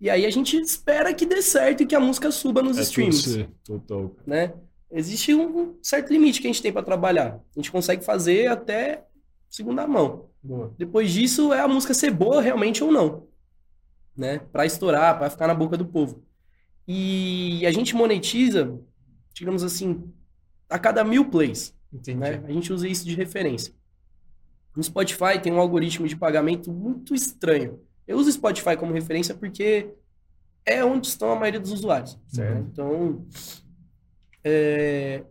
E aí a gente espera que dê certo e que a música suba nos É streams, total. né? Existe um certo limite que a gente tem para trabalhar. A gente consegue fazer até segunda mão. Boa. Depois disso é a música ser boa realmente ou não, né? Para estourar, para ficar na boca do povo. E a gente monetiza, digamos assim, a cada mil plays, Entendi. né? A gente usa isso de referência. No Spotify tem um algoritmo de pagamento muito estranho. Eu uso o Spotify como referência porque é onde estão a maioria dos usuários. Certo. Então, é,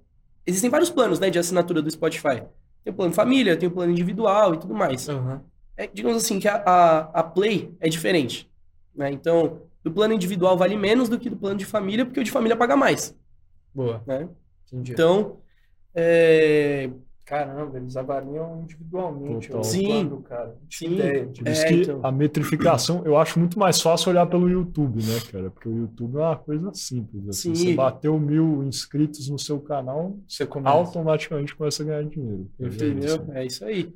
existem vários planos, né, de assinatura do Spotify. Tem o plano família, tem o plano individual e tudo mais. Uhum. É, digamos assim, que a, a, a Play é diferente. Né? Então, do plano individual vale menos do que do plano de família, porque o de família paga mais. Boa. Né? Então, é, Caramba, eles avaliam individualmente Total. o Sim. plano, cara. Sim. ideia Por isso É, que então. a metrificação, eu acho muito mais fácil olhar pelo YouTube, né, cara? Porque o YouTube é uma coisa simples. Assim. Sim. Você bateu mil inscritos no seu canal, Você começa. automaticamente começa a ganhar dinheiro. tá ligado? entendeu? É isso aí.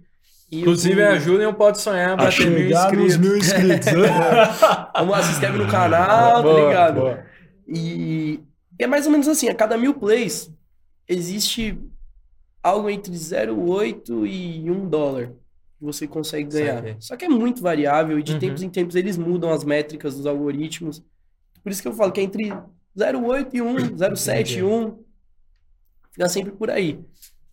E Inclusive, o- ajudem o Pode Sonhar a A bater mil inscritos. mil inscritos. né? Vamos lá, se inscreve no canal, tá Boa, ligado? boa. E é mais ou menos assim, a cada mil plays existe algo entre 0,8 e 1 dólar que você consegue ganhar. Saquei. Só que é muito variável e de Uhum. tempos em tempos eles mudam as métricas dos algoritmos. Por isso que eu falo que é entre 0,8 e 1, 0,7 e 1. Fica sempre por aí.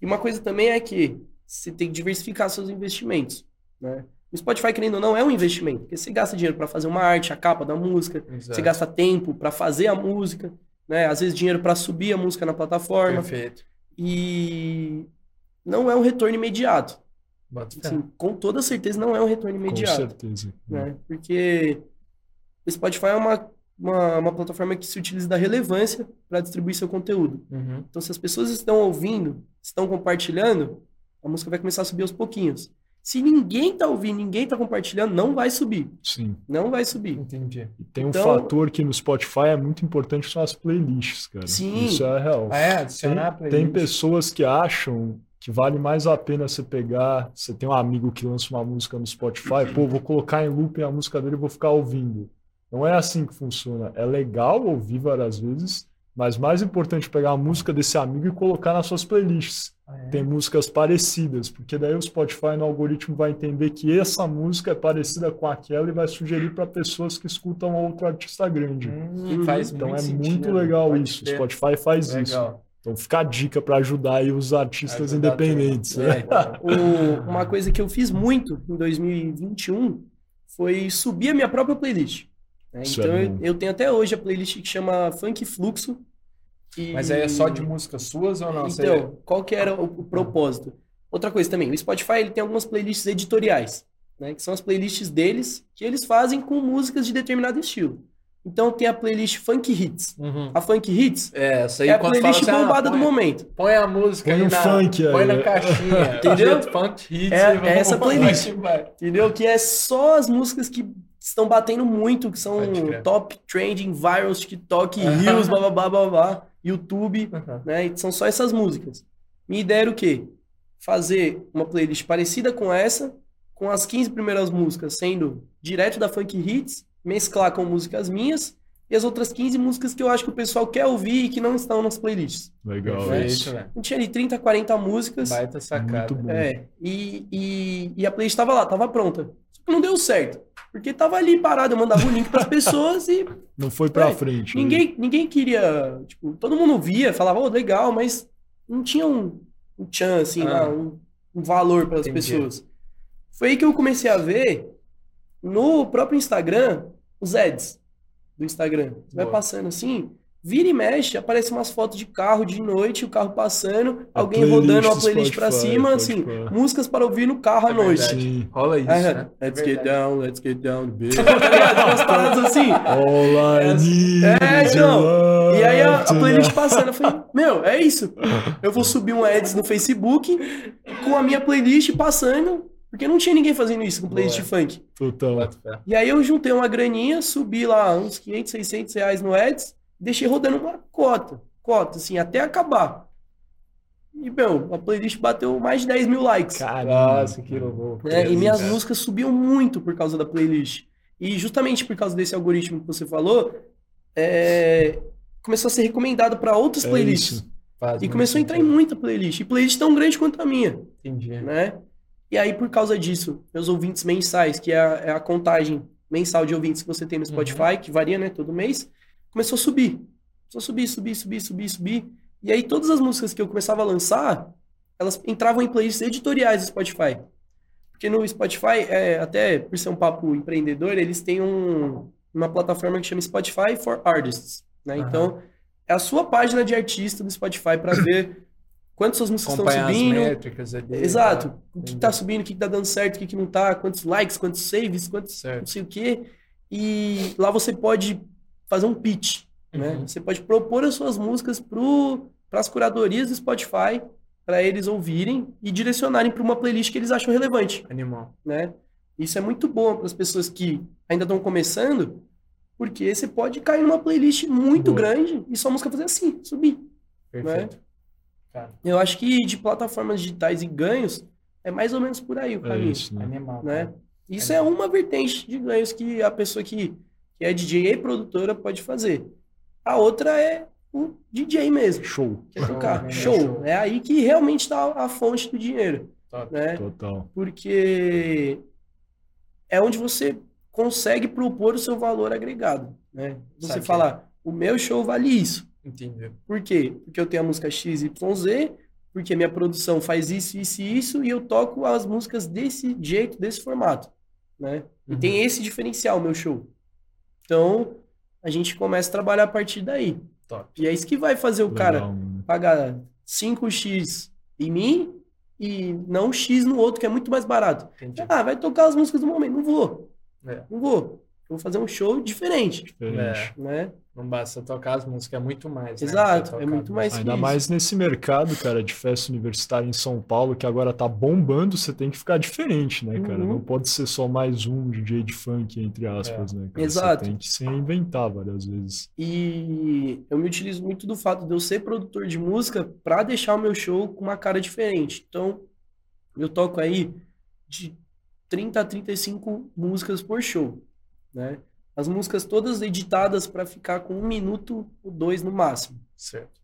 E uma coisa também é que você tem que diversificar seus investimentos, né? O Spotify, querendo ou não, é um investimento, porque você gasta dinheiro para fazer uma arte, a capa da música, você Exato. gasta tempo para fazer a música, né? Às vezes dinheiro para subir a música na plataforma Perfeito. E não é um retorno imediato. Assim, com toda certeza não é um retorno Com imediato, certeza. né? Porque o Spotify é uma, uma, uma plataforma que se utiliza da relevância para distribuir seu conteúdo. Uhum. Então, se as pessoas estão ouvindo, estão compartilhando, a música vai começar a subir aos pouquinhos. Se ninguém tá ouvindo, ninguém tá compartilhando, não vai subir. Sim. Não vai subir. Entendi. E tem um Então- fator que no Spotify é muito importante, são as playlists, cara. Sim. Isso é real. Ah, é? Adicionar Tem, playlist. tem pessoas que acham que vale mais a pena você pegar. Você tem um amigo que lança uma música no Spotify, pô, vou colocar em loop a música dele e vou ficar ouvindo. Não é assim que funciona. É legal ouvir várias vezes, mas mais importante pegar a música desse amigo e colocar nas suas playlists. Ah, é? Tem músicas parecidas, porque daí o Spotify no algoritmo vai entender que essa música é parecida com aquela e vai sugerir para pessoas que escutam outro artista grande. Hum, faz Então muito é sentido, muito legal pode isso. O. Spotify faz isso. Legal. Então fica a dica para ajudar aí os artistas Ajudar independentes. né? É. O- uma coisa que eu fiz muito em 2021 foi subir a minha própria playlist. né? Isso Então é eu, eu tenho até hoje a playlist que chama Funk Fluxo. E- Mas aí é só de músicas suas ou não? Você- Então, qual que era o, o propósito? Outra coisa também, o Spotify ele tem algumas playlists editoriais, né? Que são as playlists deles, que eles fazem com músicas de determinado estilo. Então tem a playlist Funk Hits. Uhum. A Funk Hits É, essa aí é a playlist fala assim, ah, bombada do põe- momento. Põe a música Põe aí um na, funk aí. põe na caixinha. Entendeu? Funk hits É- é essa playlist. vai que vai. Entendeu? Que é só as músicas que estão batendo muito, que são top trending, virals, TikTok. Reels, blá blá blá blá blá, YouTube, Uhum. né? E são só essas músicas. Minha ideia era o quê? Fazer uma playlist parecida com essa, com as 15 primeiras músicas sendo direto da Funk Hits, mesclar com músicas minhas, e as outras 15 músicas que eu acho que o pessoal quer ouvir e que não estão nas playlists. Legal Perfeito, isso. Não tinha ali 30, 40 músicas. Baita sacada. Muito bom. É, e, e, e a playlist tava lá, tava pronta. Só que não deu certo. Porque tava ali parado, eu mandava o link pras pessoas e Não foi pra É, frente. né? ninguém, ninguém queria. Tipo, todo mundo via, falava, oh, legal, mas não tinha um, um tchan, assim, Ah. lá, um, um valor para as pessoas. Foi aí que eu comecei a ver no próprio Instagram os ads do Instagram. Você vai passando assim, vira e mexe, aparece umas fotos de carro de noite, o carro passando, A alguém rodando uma do playlist pra Spotify, cima, pode assim, músicas para ouvir no carro à É noite. verdade. Sim. Rola isso, Ah, né? Let's É get verdade. down, let's get down, baby. Umas paradas assim. All I É, então. your E aí a, a playlist passando, eu falei, meu, é isso. Eu vou subir um ads no Facebook com a minha playlist passando, porque não tinha ninguém fazendo isso com playlist funk. Total. E aí eu juntei uma graninha, subi lá uns 500, 600 reais no ads, deixei rodando uma cota, cota, assim, até acabar. E, meu, a playlist bateu mais de 10 mil likes. Caramba. Nossa, que louco. né? E minhas Cara. músicas subiam muito por causa da playlist. E justamente por causa desse algoritmo que você falou, é, começou a ser recomendado para outras É playlists. isso. Faz E começou a entrar em sentido. muita playlist. E playlist tão grande quanto a minha, Entendi. né? E aí, por causa disso, meus ouvintes mensais, que é a, é a contagem mensal de ouvintes que você tem no Spotify, que varia, né, todo mês, começou a subir. Começou a subir, subir, subir, subir, subir. E aí, todas as músicas que eu começava a lançar, elas entravam em playlists editoriais do Spotify. Porque no Spotify, é, até por ser um papo empreendedor, eles têm um- uma plataforma que chama Spotify for Artists. Né? Aham. Então, é a sua página de artista do Spotify para ver quantas suas músicas estão Acompanhar as subindo. métricas ali. Exato. tá? O que Entendi. tá subindo, o que tá dando certo, o que, que não tá, quantos likes, quantos saves, quantos não Certo. sei o quê. E lá você pode fazer um pitch, né? Uhum. Você pode propor as suas músicas para as curadorias do Spotify, para eles ouvirem e direcionarem para uma playlist que eles acham relevante, Animal. né? Isso é muito bom para as pessoas que ainda estão começando, porque você pode cair numa playlist muito Boa. grande e sua música fazer assim, subir. Perfeito. Cara, Eu acho que de plataformas digitais e ganhos é mais ou menos por aí o É caminho. isso, né? animal. né? Isso é uma vertente de ganhos que a pessoa que, que é DJ e produtora pode fazer. A outra é o DJ mesmo, Show. que é tocar. Show. Show. É aí que realmente está a fonte do dinheiro, Top. né? Total. Porque é onde você consegue propor o seu valor agregado, né? Você Saquei. falar, o meu show vale isso. Entendi. Por quê? Porque eu tenho a música XYZ, porque minha produção faz isso, isso e isso, e eu toco as músicas desse jeito, desse formato, né? E Uhum. tem esse diferencial, meu show. Então, a gente começa a trabalhar a partir daí. Top. E é isso que vai fazer o cara Legal, mano. pagar 5x em mim e não X no outro, que é muito mais barato. Entendi. Ah, vai tocar as músicas do momento. Não vou. É. Não vou. eu vou fazer um show diferente, Diferente. né? Não basta tocar as músicas, é muito mais. né, Exato, é muito mais Ainda que mais nesse mercado, cara, de festa universitária em São Paulo, que agora tá bombando, você tem que ficar diferente, né, cara? Uhum. Não pode ser só mais um DJ de funk, entre aspas, né, cara? Exato. Você tem que se reinventar várias vezes. E eu me utilizo muito do fato de eu ser produtor de música para deixar o meu show com uma cara diferente. Então, eu toco aí de 30 a 35 músicas por show, né? As músicas todas editadas para ficar com um minuto ou dois no máximo. Certo.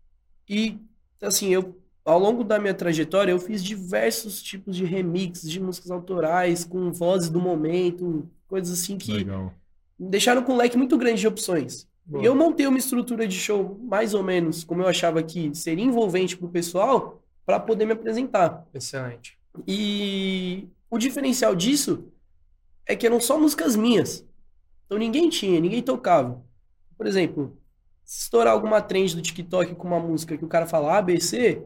E, assim, eu, ao longo da minha trajetória, eu fiz diversos tipos de remixes de músicas autorais, com vozes do momento, coisas assim que Legal. me deixaram com um leque muito grande de opções. Boa. E eu montei uma estrutura de show mais ou menos como eu achava que seria envolvente pro pessoal para poder me apresentar. Excelente. E o diferencial disso é que eram só músicas minhas. Então ninguém tinha, ninguém tocava. Por exemplo, se estourar alguma trend do TikTok com uma música que o cara fala ABC,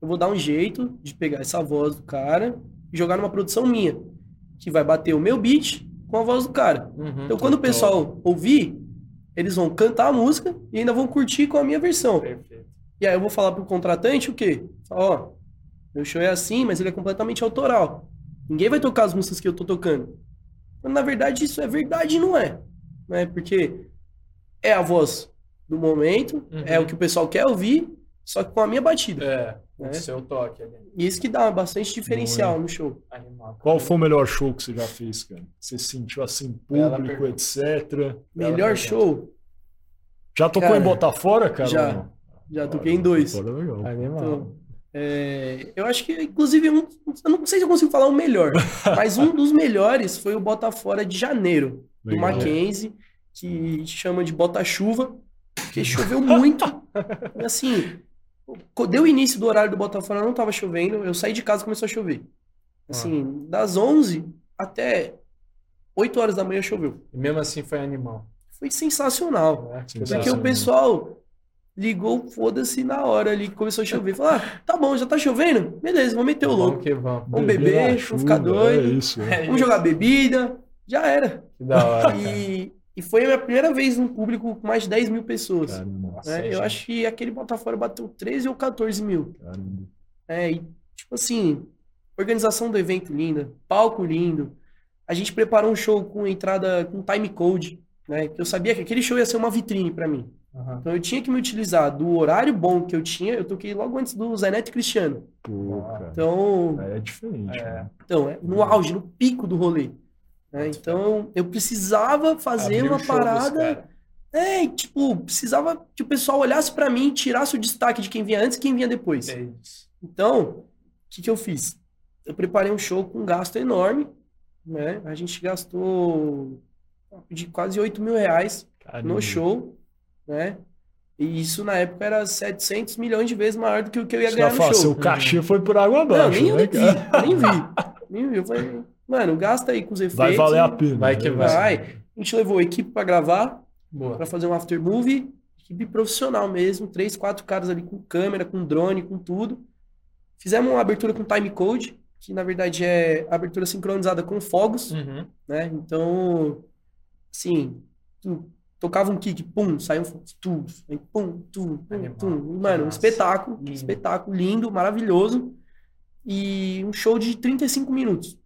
eu vou dar um jeito de pegar essa voz do cara e jogar numa produção minha, que vai bater o meu beat com a voz do cara. Uhum, Então, quando o pessoal ouvir, eles vão cantar a música e ainda vão curtir com a minha versão. Perfeito. E aí eu vou falar pro contratante o quê? Falar, ó, meu show é assim, mas ele é completamente autoral. Ninguém vai tocar as músicas que eu tô tocando. Mas, na verdade, isso é verdade e não é. Né? Porque é a voz do momento, Uhum. é o que o pessoal quer ouvir, só que com a minha batida. É, o É. seu toque ali. E isso que dá bastante diferencial Boa. no show. Animal. Qual foi o melhor show que você já fez, cara? Você sentiu assim, público, etc. Melhor show, Já tocou Cara, em Botafora, cara? já. já toquei em dois. É legal. Animal. Então, é, eu acho que, inclusive, um, eu não sei se eu consigo falar o melhor, mas um dos melhores foi o Botafora de janeiro, do Legal. Mackenzie, que chama de Bota-Chuva, porque choveu muito. E assim, deu o início do horário do Botafora, não tava chovendo, eu saí de casa e começou a chover. Assim, das 11 até 8 horas da manhã choveu. E mesmo assim foi animal. Foi sensacional. Porque Sensacional. o pessoal ligou, foda-se na hora ali que começou a chover. Falou, ah, tá bom, já tá chovendo? Beleza, vamos meter o Vamos louco. que vamos. Vamos beber, vamos chuva, ficar doido. É isso. é. É Vamos isso. jogar bebida. Já era. Que da hora. E, e foi a minha primeira vez num público com mais de 10 mil pessoas. Caramba, Nossa, né? Eu gente. acho que aquele Botafogo bateu 13 ou 14 mil. caramba. É, e, tipo assim, organização do evento linda, palco lindo. A gente preparou um show com entrada com time code, né? Que eu sabia que aquele show ia ser uma vitrine pra mim. Aham. Então eu tinha que me utilizar do horário bom que eu tinha. Eu toquei logo antes do e Cristiano. Então, é diferente, É. né? então é no auge, no pico do rolê. né? Então eu precisava fazer Abriu uma parada. É, tipo, precisava que o pessoal olhasse pra mim e tirasse o destaque de quem vinha antes e quem vinha depois. É. Então, o que que eu fiz? Eu preparei um show com um gasto enorme, né? A gente gastou de quase 8 mil reais Caramba. no show, né? E isso na época era 700 milhões de vezes maior do que o que eu ia Isso ganhar que no falo, show. Seu cachê foi por água Não, abaixo, nem eu né, vi, cara? nem vi. Nem vi. Eu falei, mano, gasta aí com os efeitos. Vai valer a pena. Vai que né? vai. Vai. A gente levou a equipe pra gravar, Boa. pra fazer um after movie, equipe profissional mesmo, três, quatro caras ali com câmera, com drone, com tudo. Fizemos uma abertura com time code, que na verdade é abertura sincronizada com fogos, Uhum. né? Então, assim, tu tocava um kick, pum, saiu um fogo, tu, aí pum, tu, pum, tum. Mano, um espetáculo, Lindo. espetáculo lindo, maravilhoso. E um show de 35 minutos.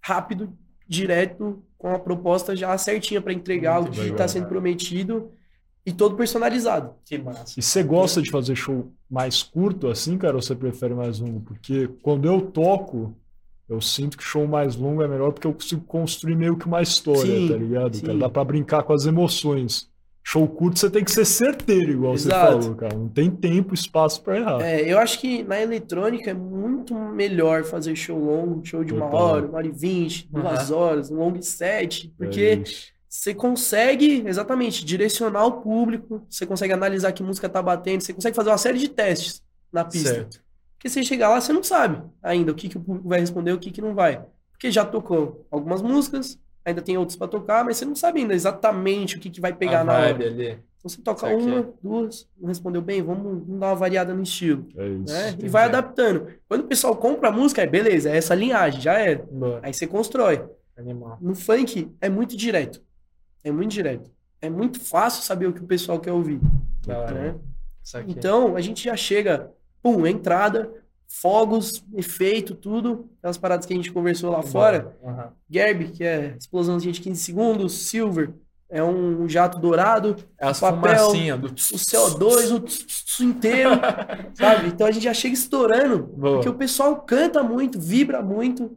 Rápido, direto, com a proposta já certinha para entregar Muito o que está sendo cara. prometido e todo personalizado. Que massa. E você gosta de fazer show mais curto assim, cara, ou você prefere mais longo? Porque quando eu toco, eu sinto que show mais longo é melhor porque eu consigo construir meio que uma história, Sim, tá ligado? Cara? Dá pra brincar com as emoções. Show curto você tem que ser certeiro, igual você Exato. falou, cara. Não tem tempo, espaço pra errar. É, eu acho que na eletrônica é muito melhor fazer show longo, show de uma Total. hora, uma hora e vinte, duas horas, um long set, É porque isso. você consegue, exatamente, direcionar o público, você consegue analisar que música tá batendo, você consegue fazer uma série de testes na pista. Certo. Porque você chegar lá, você não sabe ainda o que, que o público vai responder, o que, que não vai. Porque já tocou algumas músicas, ainda tem outras pra tocar, mas você não sabe ainda exatamente o que, que vai pegar na hora. ali. Então você toca uma, duas, não respondeu bem, vamos, vamos dar uma variada no estilo. É isso. Né? E vai adaptando. Quando o pessoal compra a música, é beleza, é essa linhagem, já era. Boa. Aí você constrói. Animal. No funk é muito direto. É muito direto. É muito fácil saber o que o pessoal quer ouvir. Hora. né? Saquei. Então, a gente já chega, pum, entrada, fogos, efeito, tudo. Aquelas paradas que a gente conversou lá fora. Aham. Gerb, que é explosãozinha de 15 segundos. Silver, é um jato dourado. É as papel, do... O CO2, o tss, tss, tss inteiro, sabe? Então a gente já chega estourando. Boa. Porque o pessoal canta muito, vibra muito.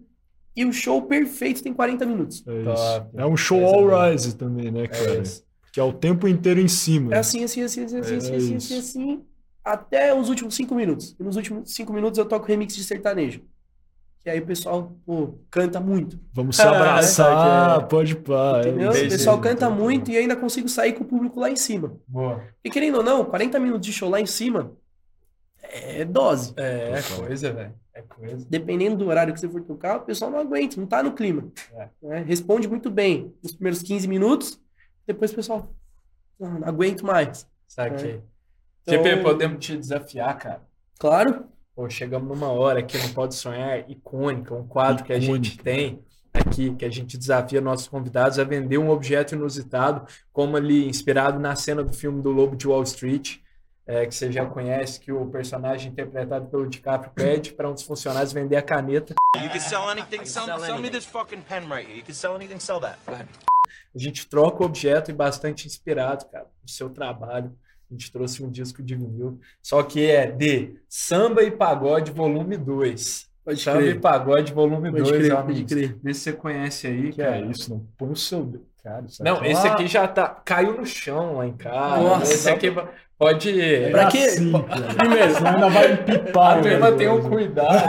E o show perfeito tem 40 minutos. É, isso. é um show Coisa all rise também, né, É cara? isso. que é o tempo inteiro em cima. É assim, assim, assim, assim, assim, É assim, assim, isso. assim, assim, até os últimos cinco minutos. E nos últimos cinco minutos eu toco remix de sertanejo. Que aí o pessoal, pô, canta muito. Vamos se Ah, abraçar, é. pode pá. é Entendeu? o pessoal canta muito e ainda consigo sair com o público lá em cima. Boa. E querendo ou não, 40 minutos de show lá em cima é dose. É, é coisa, velho. É coisa. Dependendo do horário que você for tocar, o pessoal não aguenta, não tá no clima. É. né? Responde muito bem nos primeiros 15 minutos, depois o pessoal, "Ah, não aguento mais. Saquei. Então- GP, podemos te desafiar, cara. Claro, Pô, chegamos numa hora aqui no Pode Sonhar icônica, um quadro que a gente Icônica. tem aqui, que a gente desafia nossos convidados a vender um objeto inusitado, como ali inspirado na cena do filme do Lobo de Wall Street, é, que você já conhece, que o personagem interpretado pelo DiCaprio pede para um dos funcionários vender a caneta. You can sell anything. Sell, sell me this fucking pen right here. You can sell anything. Sell that. A gente troca o objeto e bastante inspirado, cara, no seu trabalho. A gente trouxe um disco de vinil, só que é de Samba e Pagode Volume 2. pode Samba e. Pagode Volume Pode 2, crer, ó, pode amigos. crer. Vê se você conhece aí, Que cara. é isso, não põe o seu. Cara, isso Não, é esse aqui já tá. Caiu no chão lá em casa. Nossa. esse aqui pode. é Pra quê? assim. Primeiro, Senão ainda vai empipar. A turma tem um cuidado.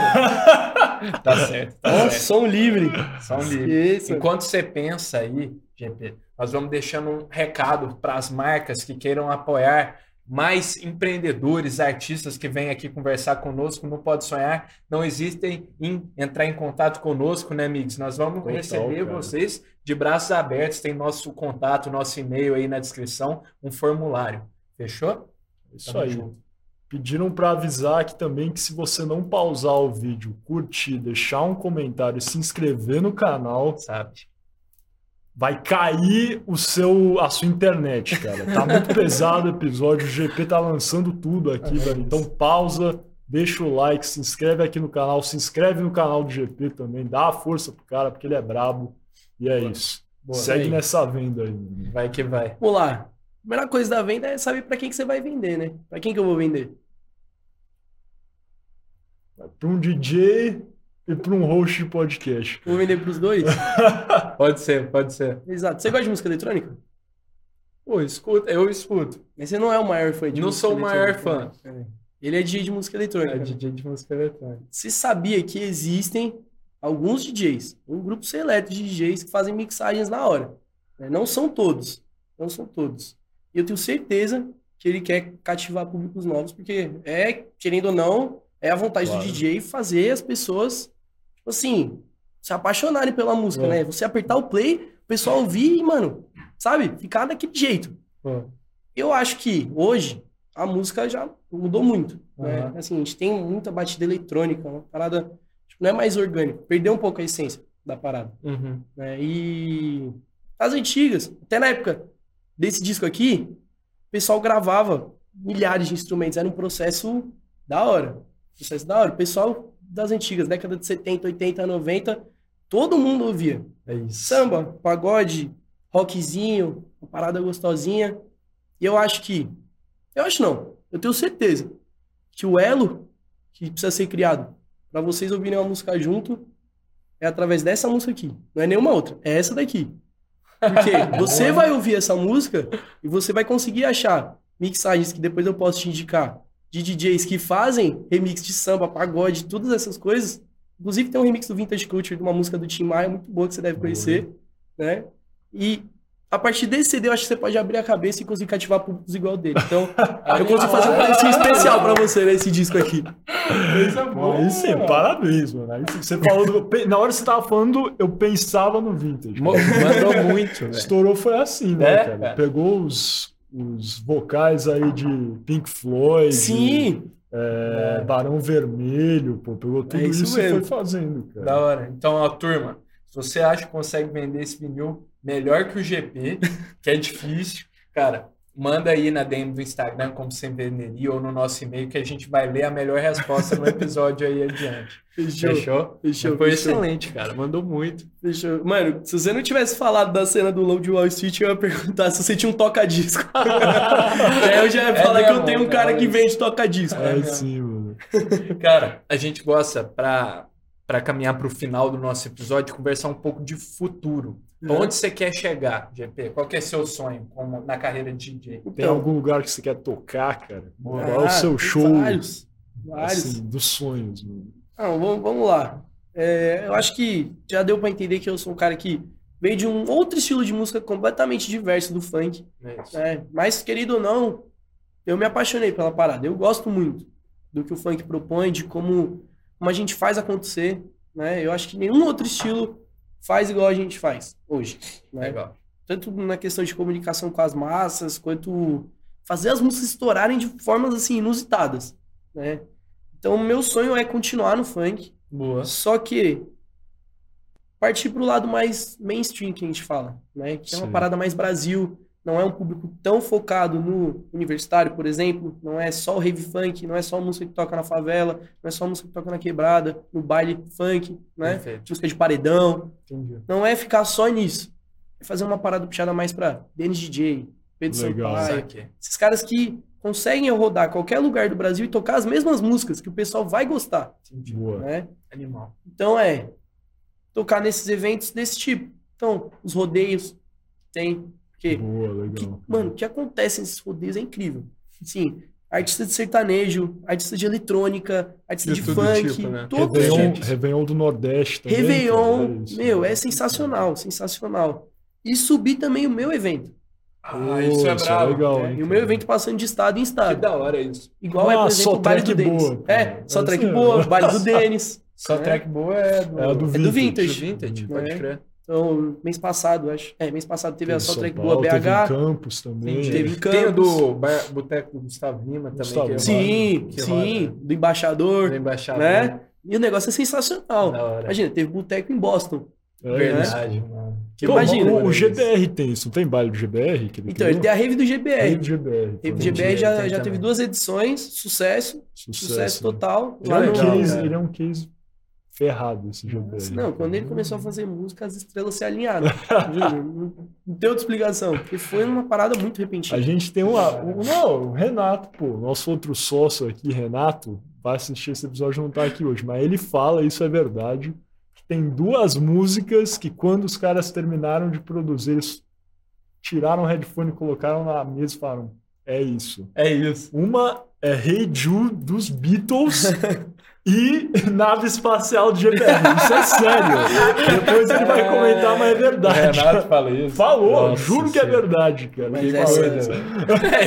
tá certo, tá Nossa, certo. som livre. São livres. Isso. Enquanto você pensa aí, GP, nós vamos deixando um recado para as marcas que queiram apoiar mais empreendedores, artistas que vêm aqui conversar conosco no Pode Sonhar. Não existem em entrar em contato conosco, né, amigos? Nós vamos Total, receber cara. vocês de braços abertos. Tem nosso contato, nosso e-mail aí na descrição, um formulário. Fechou? Isso Tamo aí. junto. Pediram para avisar aqui também que se você não pausar o vídeo, curtir, deixar um comentário e se inscrever no canal, Sabe? Vai cair o seu a sua internet, cara. Tá muito pesado o episódio, o GP tá lançando tudo aqui, É velho. Então pausa, deixa o like, se inscreve aqui no canal, se inscreve no canal do GP também, dá a força pro cara porque ele é brabo. E é isso. Boa. Segue Aí. nessa venda aí. mano. Vai que vai. Vamos lá. A primeira coisa da venda é saber pra quem que você vai vender, né? Pra quem que eu vou vender? Vai Pra um DJ e pra um host de podcast. Vou vender pros dois? Pode ser, pode ser. Exato. Você gosta de música eletrônica? Pô, escuta, eu escuto. Mas você não é o maior fã de Não música sou o maior eletrônica, né? É. Ele é DJ de música eletrônica. É DJ de música eletrônica. Você sabia que existem alguns DJs, um grupo seleto de DJs que fazem mixagens na hora. né? Não são todos. Não são todos. E eu tenho certeza que ele quer cativar públicos novos, porque é, querendo ou não, é a vontade Claro. do DJ fazer as pessoas, assim, se apaixonarem pela música, É. né? Você apertar o play, o pessoal ouvir e, mano, sabe? Ficar daquele jeito. Pô, Eu acho que hoje a música já mudou muito. Né? Aham. Assim, a gente tem muita batida eletrônica, uma parada tipo, não é mais orgânica, perdeu um pouco a essência da parada. uhum. Né? E as antigas, até na época desse disco aqui, o pessoal gravava milhares de instrumentos, era um processo da hora. Processo da hora. O pessoal das antigas, década de 70, 80, 90, todo mundo ouvia. É. Samba, pagode, rockzinho, uma parada gostosinha. E eu acho que. Eu acho não. Eu tenho certeza que o elo que precisa ser criado para vocês ouvirem uma música junto é através dessa música aqui. Não é nenhuma outra. É essa daqui. Porque você vai ouvir essa música e você vai conseguir achar mixagens que depois eu posso te indicar de DJs que fazem remix de samba, pagode, todas essas coisas. Inclusive tem um remix do Vintage Culture de uma música do Tim Maia muito boa que você deve conhecer, né? E a partir desse CD eu acho que você pode abrir a cabeça e conseguir cativar públicos igual dele. Então, eu consigo fazer um precinho especial pra você nesse disco aqui. Coisa Pô, Aí sim, parabéns, mano. Aí você falou do- Na hora que você tava falando, eu pensava no vintage. Mandou muito, velho. Estourou foi assim, né, É, cara? cara. Pegou os, os vocais aí de Pink Floyd, Sim, é, Barão Vermelho, pô, pegou tudo É isso isso, e foi fazendo, cara. Da hora. Então, ó, turma, se você acha que consegue vender esse vinil, melhor que o GP, que é difícil. Cara, manda aí na DM do Instagram, como sem veneria, ou no nosso e-mail, que a gente vai ler a melhor resposta no episódio aí adiante. Fechou. Fechou? Fechou, Foi fechou. excelente, cara. Mandou muito. Fechou. Mano, se você não tivesse falado da cena do Low de Wall Street, eu ia perguntar se você tinha um toca-disco. Aí eu já ia É falar que eu tenho um cara é que vende toca-disco. É, mesmo. sim, mano. Cara, a gente gosta, pra, pra caminhar pro final do nosso episódio, conversar um pouco de futuro. Uhum. Onde você quer chegar, GP? Qual que é seu sonho como, na carreira de DJ? Tem Então, algum lugar que você quer tocar, cara? Qual é ah, o seu tem show Vários. Vários. assim, dos sonhos, mano? Não, vamos, vamos lá. É, eu acho que já deu pra entender que eu sou um cara que veio de um outro estilo de música completamente diverso do funk. É né? Mas, querido ou não, eu me apaixonei pela parada. Eu gosto muito do que o funk propõe, de como, como a gente faz acontecer. Né? Eu acho que nenhum outro estilo faz igual a gente faz hoje. Né? Legal. Tanto na questão de comunicação com as massas, quanto fazer as músicas estourarem de formas assim inusitadas. Né? Então, meu sonho é continuar no funk, Boa. só que partir para o lado mais mainstream que a gente fala, né? Que é uma parada mais Brasil, não é um público tão focado no universitário, por exemplo, não é só o rave funk, não é só a música que toca na favela, não é só a música que toca na quebrada, no baile funk, né? Perfeito. Música de paredão, Entendi. não é ficar só nisso. É fazer uma parada puxada mais para Dennis DJ, Pedro Legal. Sampaio, esses caras que conseguem rodar qualquer lugar do Brasil e tocar as mesmas músicas que o pessoal vai gostar, Entendi. Boa. né? Animal. Então é tocar nesses eventos desse tipo. Então, os rodeios tem. Porque, Boa, o que- legal. mano, o que acontece nesses rodeios é incrível. Sim, artista de sertanejo, artista de eletrônica, artista De de, todo funk, tipo, né? todos os Réveillon, do Nordeste também. Réveillon, isso. meu, é sensacional, sensacional. E subir também o meu evento. Ah, isso é Pô, brabo. legal, né? hein, E o meu evento passando de estado em Que estado. da hora isso. Igual é, Ah, por exemplo, o baile do Denis. boa, É, só track é- boa, baile do Denis. Só É. track boa é do, É a do É do Vintage. Vintage, pode É. crer. Então, mês passado, acho. É, mês passado teve, a Teve Só Track Boa Teve em BH. Campos também. Entendi. Teve em Tem Campos. do Bar- Boteco do Gustavo Lima também. Gustavo. que roda- Sim, que sim, roda do embaixador, do embaixador. né? E o negócio é sensacional. Imagina, teve boteco em Boston. É, Verdade, mano. Que Pô, Imagina. O. GBR tem isso, não tem baile do GBR? Que ele Então, ele tem a rave do GBR. Rave do GBR. Rave do. GBR já, tem já teve duas edições, sucesso, Sucesso, sucesso, né? total. Ele é, um case, ele é um case ferrado, esse GBR. Não, quando ele começou a fazer música, as estrelas se alinharam. Não, tem outra explicação. Porque foi uma parada muito repentina. A gente tem uma. o- Não, o Renato, pô, nosso outro sócio aqui, Renato, vai assistir esse episódio não tá aqui hoje, mas ele fala, isso é verdade, que tem duas músicas que quando os caras terminaram de produzir, eles tiraram o headphone, colocaram na mesa e falaram: é isso. É isso. Uma é Hey Jude dos Beatles e Nave Espacial do GBR. Isso é sério. Depois ele vai comentar, mas é O verdade. Renato fala isso. Falou, Nossa juro que é verdade, cara. Mas Que essa- coisa.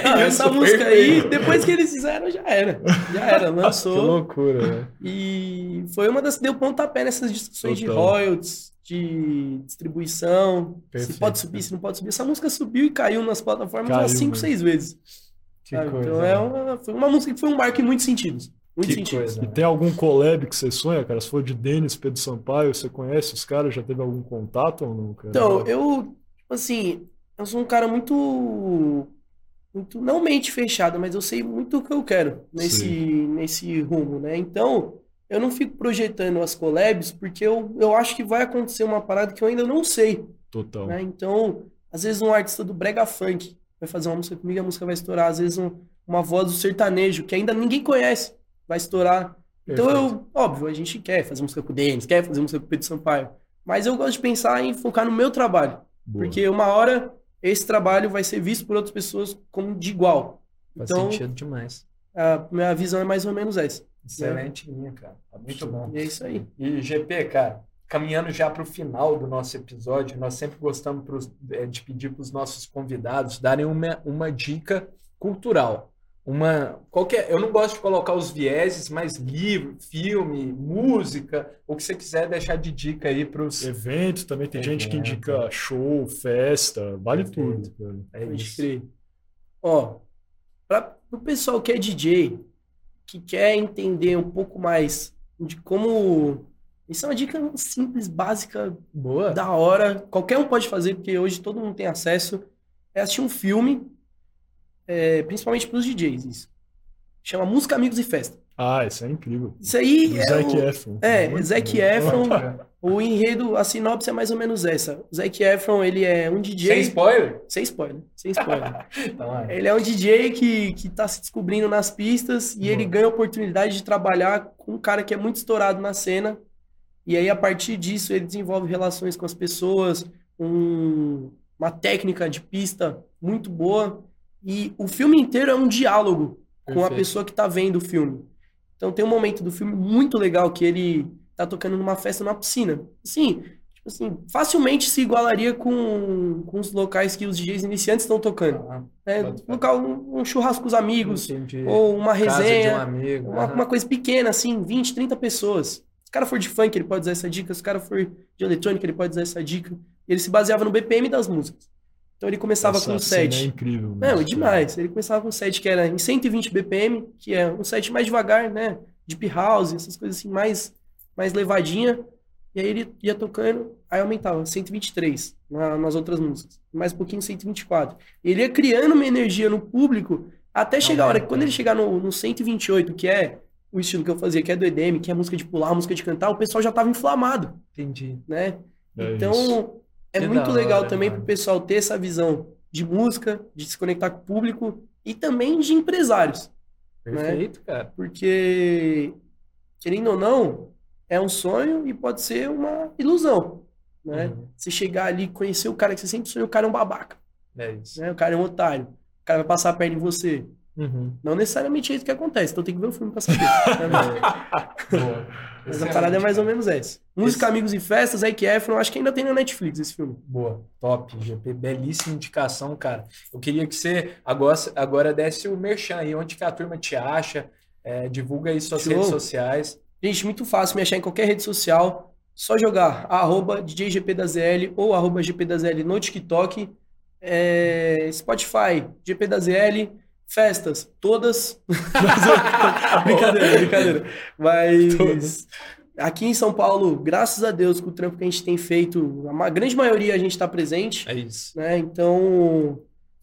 Ah, essa Isso, música perfeito. aí, depois que eles fizeram, já era. Já era, Que lançou. loucura, né? E foi uma das que deu pontapé nessas discussões de Total. royalties, de distribuição, Perfeito. se pode subir, se não pode subir. Essa música subiu e caiu nas plataformas Caiu, umas 5, né? 6 vezes. Que sabe? coisa. então é uma, foi uma música que foi um marco em muitos sentidos. Muitos Que coisa. E tem algum collab que você sonha, cara? Se for de Denis, Pedro Sampaio, você conhece os caras? Já teve algum contato ou não, cara? Então, eu, tipo assim, eu sou um cara muito, muito, não mente fechada, mas eu sei muito o que eu quero nesse, Sim. nesse rumo, né? Então, eu não fico projetando as collabs porque eu, eu acho que vai acontecer uma parada que eu ainda não sei, Total. né? Então, às vezes um artista do brega funk vai fazer uma música comigo, a música vai estourar. Às vezes um- uma voz do sertanejo que ainda ninguém conhece vai estourar. Então eu, óbvio, a gente quer fazer música com o Denis, quer fazer música com o Pedro Sampaio, mas eu gosto de pensar em focar no meu trabalho, Boa. porque uma hora esse trabalho vai ser visto por outras pessoas como de igual. Faz Então, sentido demais. a minha visão é mais ou menos essa. Excelente linha, cara. Tá muito bom. E é isso aí. E GP, cara, caminhando já para o final do nosso episódio, nós sempre gostamos pros- eh, de pedir para os nossos convidados darem uma, uma dica cultural. Uma qualquer, eu não gosto de colocar os vieses, mas livro, filme, música, o que você quiser deixar de dica aí para os. Evento, também tem gente que Evento. indica show, festa, vale Perfeito. tudo. Cara. É isso. crer. Ó, para o pessoal que é DJ, que quer entender um pouco mais de como Isso é uma dica simples, básica, Boa. da hora. Qualquer um pode fazer, porque hoje todo mundo tem acesso. É assistir um filme, é, principalmente para os DJs. Isso. Chama Música, Amigos e Festa. Ah, isso é incrível. Isso aí Do é Zac o- Efron. É, Muito Zac bom. Efron. O enredo, a sinopse é mais ou menos essa. O Zac Efron, ele é um DJ. Sem spoiler? Sem spoiler. Sem spoiler. Então, é. ele é um DJ que, que tá se descobrindo nas pistas e ele Boa. ganha a oportunidade de trabalhar com um cara que é muito estourado na cena. E aí, a partir disso, ele desenvolve relações com as pessoas, um- uma técnica de pista muito boa. E o filme inteiro é um diálogo com a Perfeito. pessoa que tá vendo o filme. Então tem um momento do filme muito legal que ele tá tocando numa festa numa piscina. Assim, tipo assim, facilmente se igualaria com, com os locais que os DJs iniciantes estão tocando. Ah, fé. Local, um, um churrasco com os amigos, entendi. ou uma de um resenha, amigo. uma, uma coisa pequena, assim, 20, 30 pessoas. Se o cara for de funk, ele pode usar essa dica. Se o cara for de eletrônica, ele pode usar essa dica. Ele se baseava no BPM das músicas. Então ele começava Essa com um cena set. É incrível. Não, mesmo, demais. Ele começava com um set que era em 120 BPM, que é um set mais devagar, né? Deep House, essas coisas assim, mais, mais levadinha. E aí ele ia tocando, aí aumentava, 123 na- nas outras músicas. Mais um pouquinho, 124. Ele ia criando uma energia no público até chegar a hora que quando ele chegar no, no 128, que é o estilo que eu fazia, que é do EDM, que é música de pular, música de cantar, o pessoal já tava inflamado, Entendi. né? É então, isso. É Que muito legal hora, também mano. pro pessoal ter essa visão de música, de se conectar com o público e também de empresários. Perfeito, cara. Porque, querendo ou não, é um sonho e pode ser uma ilusão. Né? Uhum. Você chegar ali e conhecer o cara que você sempre sonhou, o cara é um babaca. É isso. Né? O cara é um otário. O cara vai passar a perna em você. Uhum. Não necessariamente é isso que acontece, então tem que ver o filme pra saber. né? Mas a parada é mais ou menos essa. Música, Esse- Amigos e Festas, Zac Efron, acho que ainda tem na Netflix esse filme. Boa, top, GP, belíssima indicação, cara. Eu queria que você agora, agora desse o merchan aí, onde que a turma te acha, é, divulga aí suas Show. redes sociais. Gente, muito fácil me achar em qualquer rede social. Só jogar arroba DJGP da ZL ou arroba GP da ZL no TikTok. É, Spotify, GP da ZL. Festas, todas. brincadeira, brincadeira. Mas aqui em São Paulo, graças a Deus, com o trampo que a gente tem feito, a grande maioria a gente está presente. É isso. né? Então,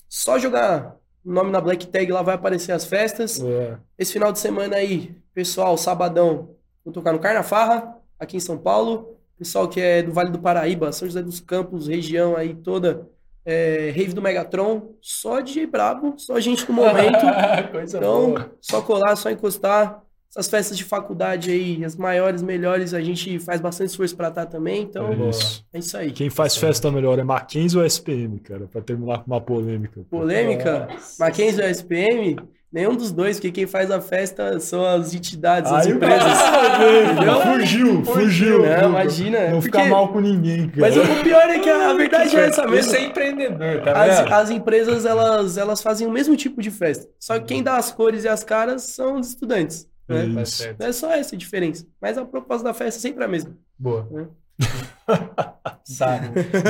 só jogar o nome na Black Tag lá vai aparecer as festas. Boa. Esse final de semana aí, pessoal, sabadão, vou tocar no Carnafarra, aqui em São Paulo. Pessoal que é do Vale do Paraíba, São José dos Campos, região aí toda, é, Rave do Megatron, só DJ brabo, só gente do momento. Coisa Então, boa. só colar, só encostar. Essas festas de faculdade aí, as maiores, melhores, a gente faz bastante esforço pra estar também. Então, É isso. é isso aí. Quem faz festa melhor é Mackenzie ou SPM, cara? Pra terminar com uma polêmica. Polêmica, Nossa. Mackenzie ou SPM, nenhum dos dois, porque quem faz a festa são as entidades, as empresas. cara fugiu, fugiu. Não, imagina, Não porque- ficar mal com ninguém, cara. Mas o pior é que a verdade é essa mesmo. Você é empreendedor, tá As, vendo? as empresas, elas, elas fazem o mesmo tipo de festa. Só que quem dá as cores e as caras são os estudantes. É Né? Tá. É só essa a diferença. Mas a proposta da festa é sempre a mesma. Boa. Né? Tá.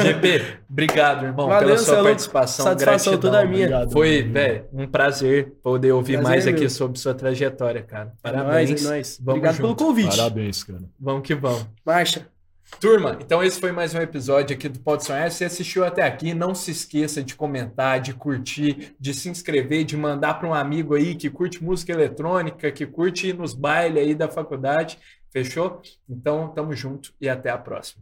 GP, obrigado, irmão, Valeu, pela é sua participação. Satisfação Gratidão. toda minha. Obrigado, Foi, velho, um prazer poder ouvir Prazer mais é aqui meu. sobre sua trajetória, cara. É Parabéns. nóis, é nóis. Vamos Obrigado junto. pelo convite. Parabéns, cara. Vamos que vamos. Marcha. Turma, então esse foi mais um episódio aqui do Pode Sonhar. Se você assistiu até aqui, não se esqueça de comentar, de curtir, de se inscrever, de mandar para um amigo aí que curte música eletrônica, que curte ir nos bailes aí da faculdade. Fechou? Então, tamo junto e até a próxima.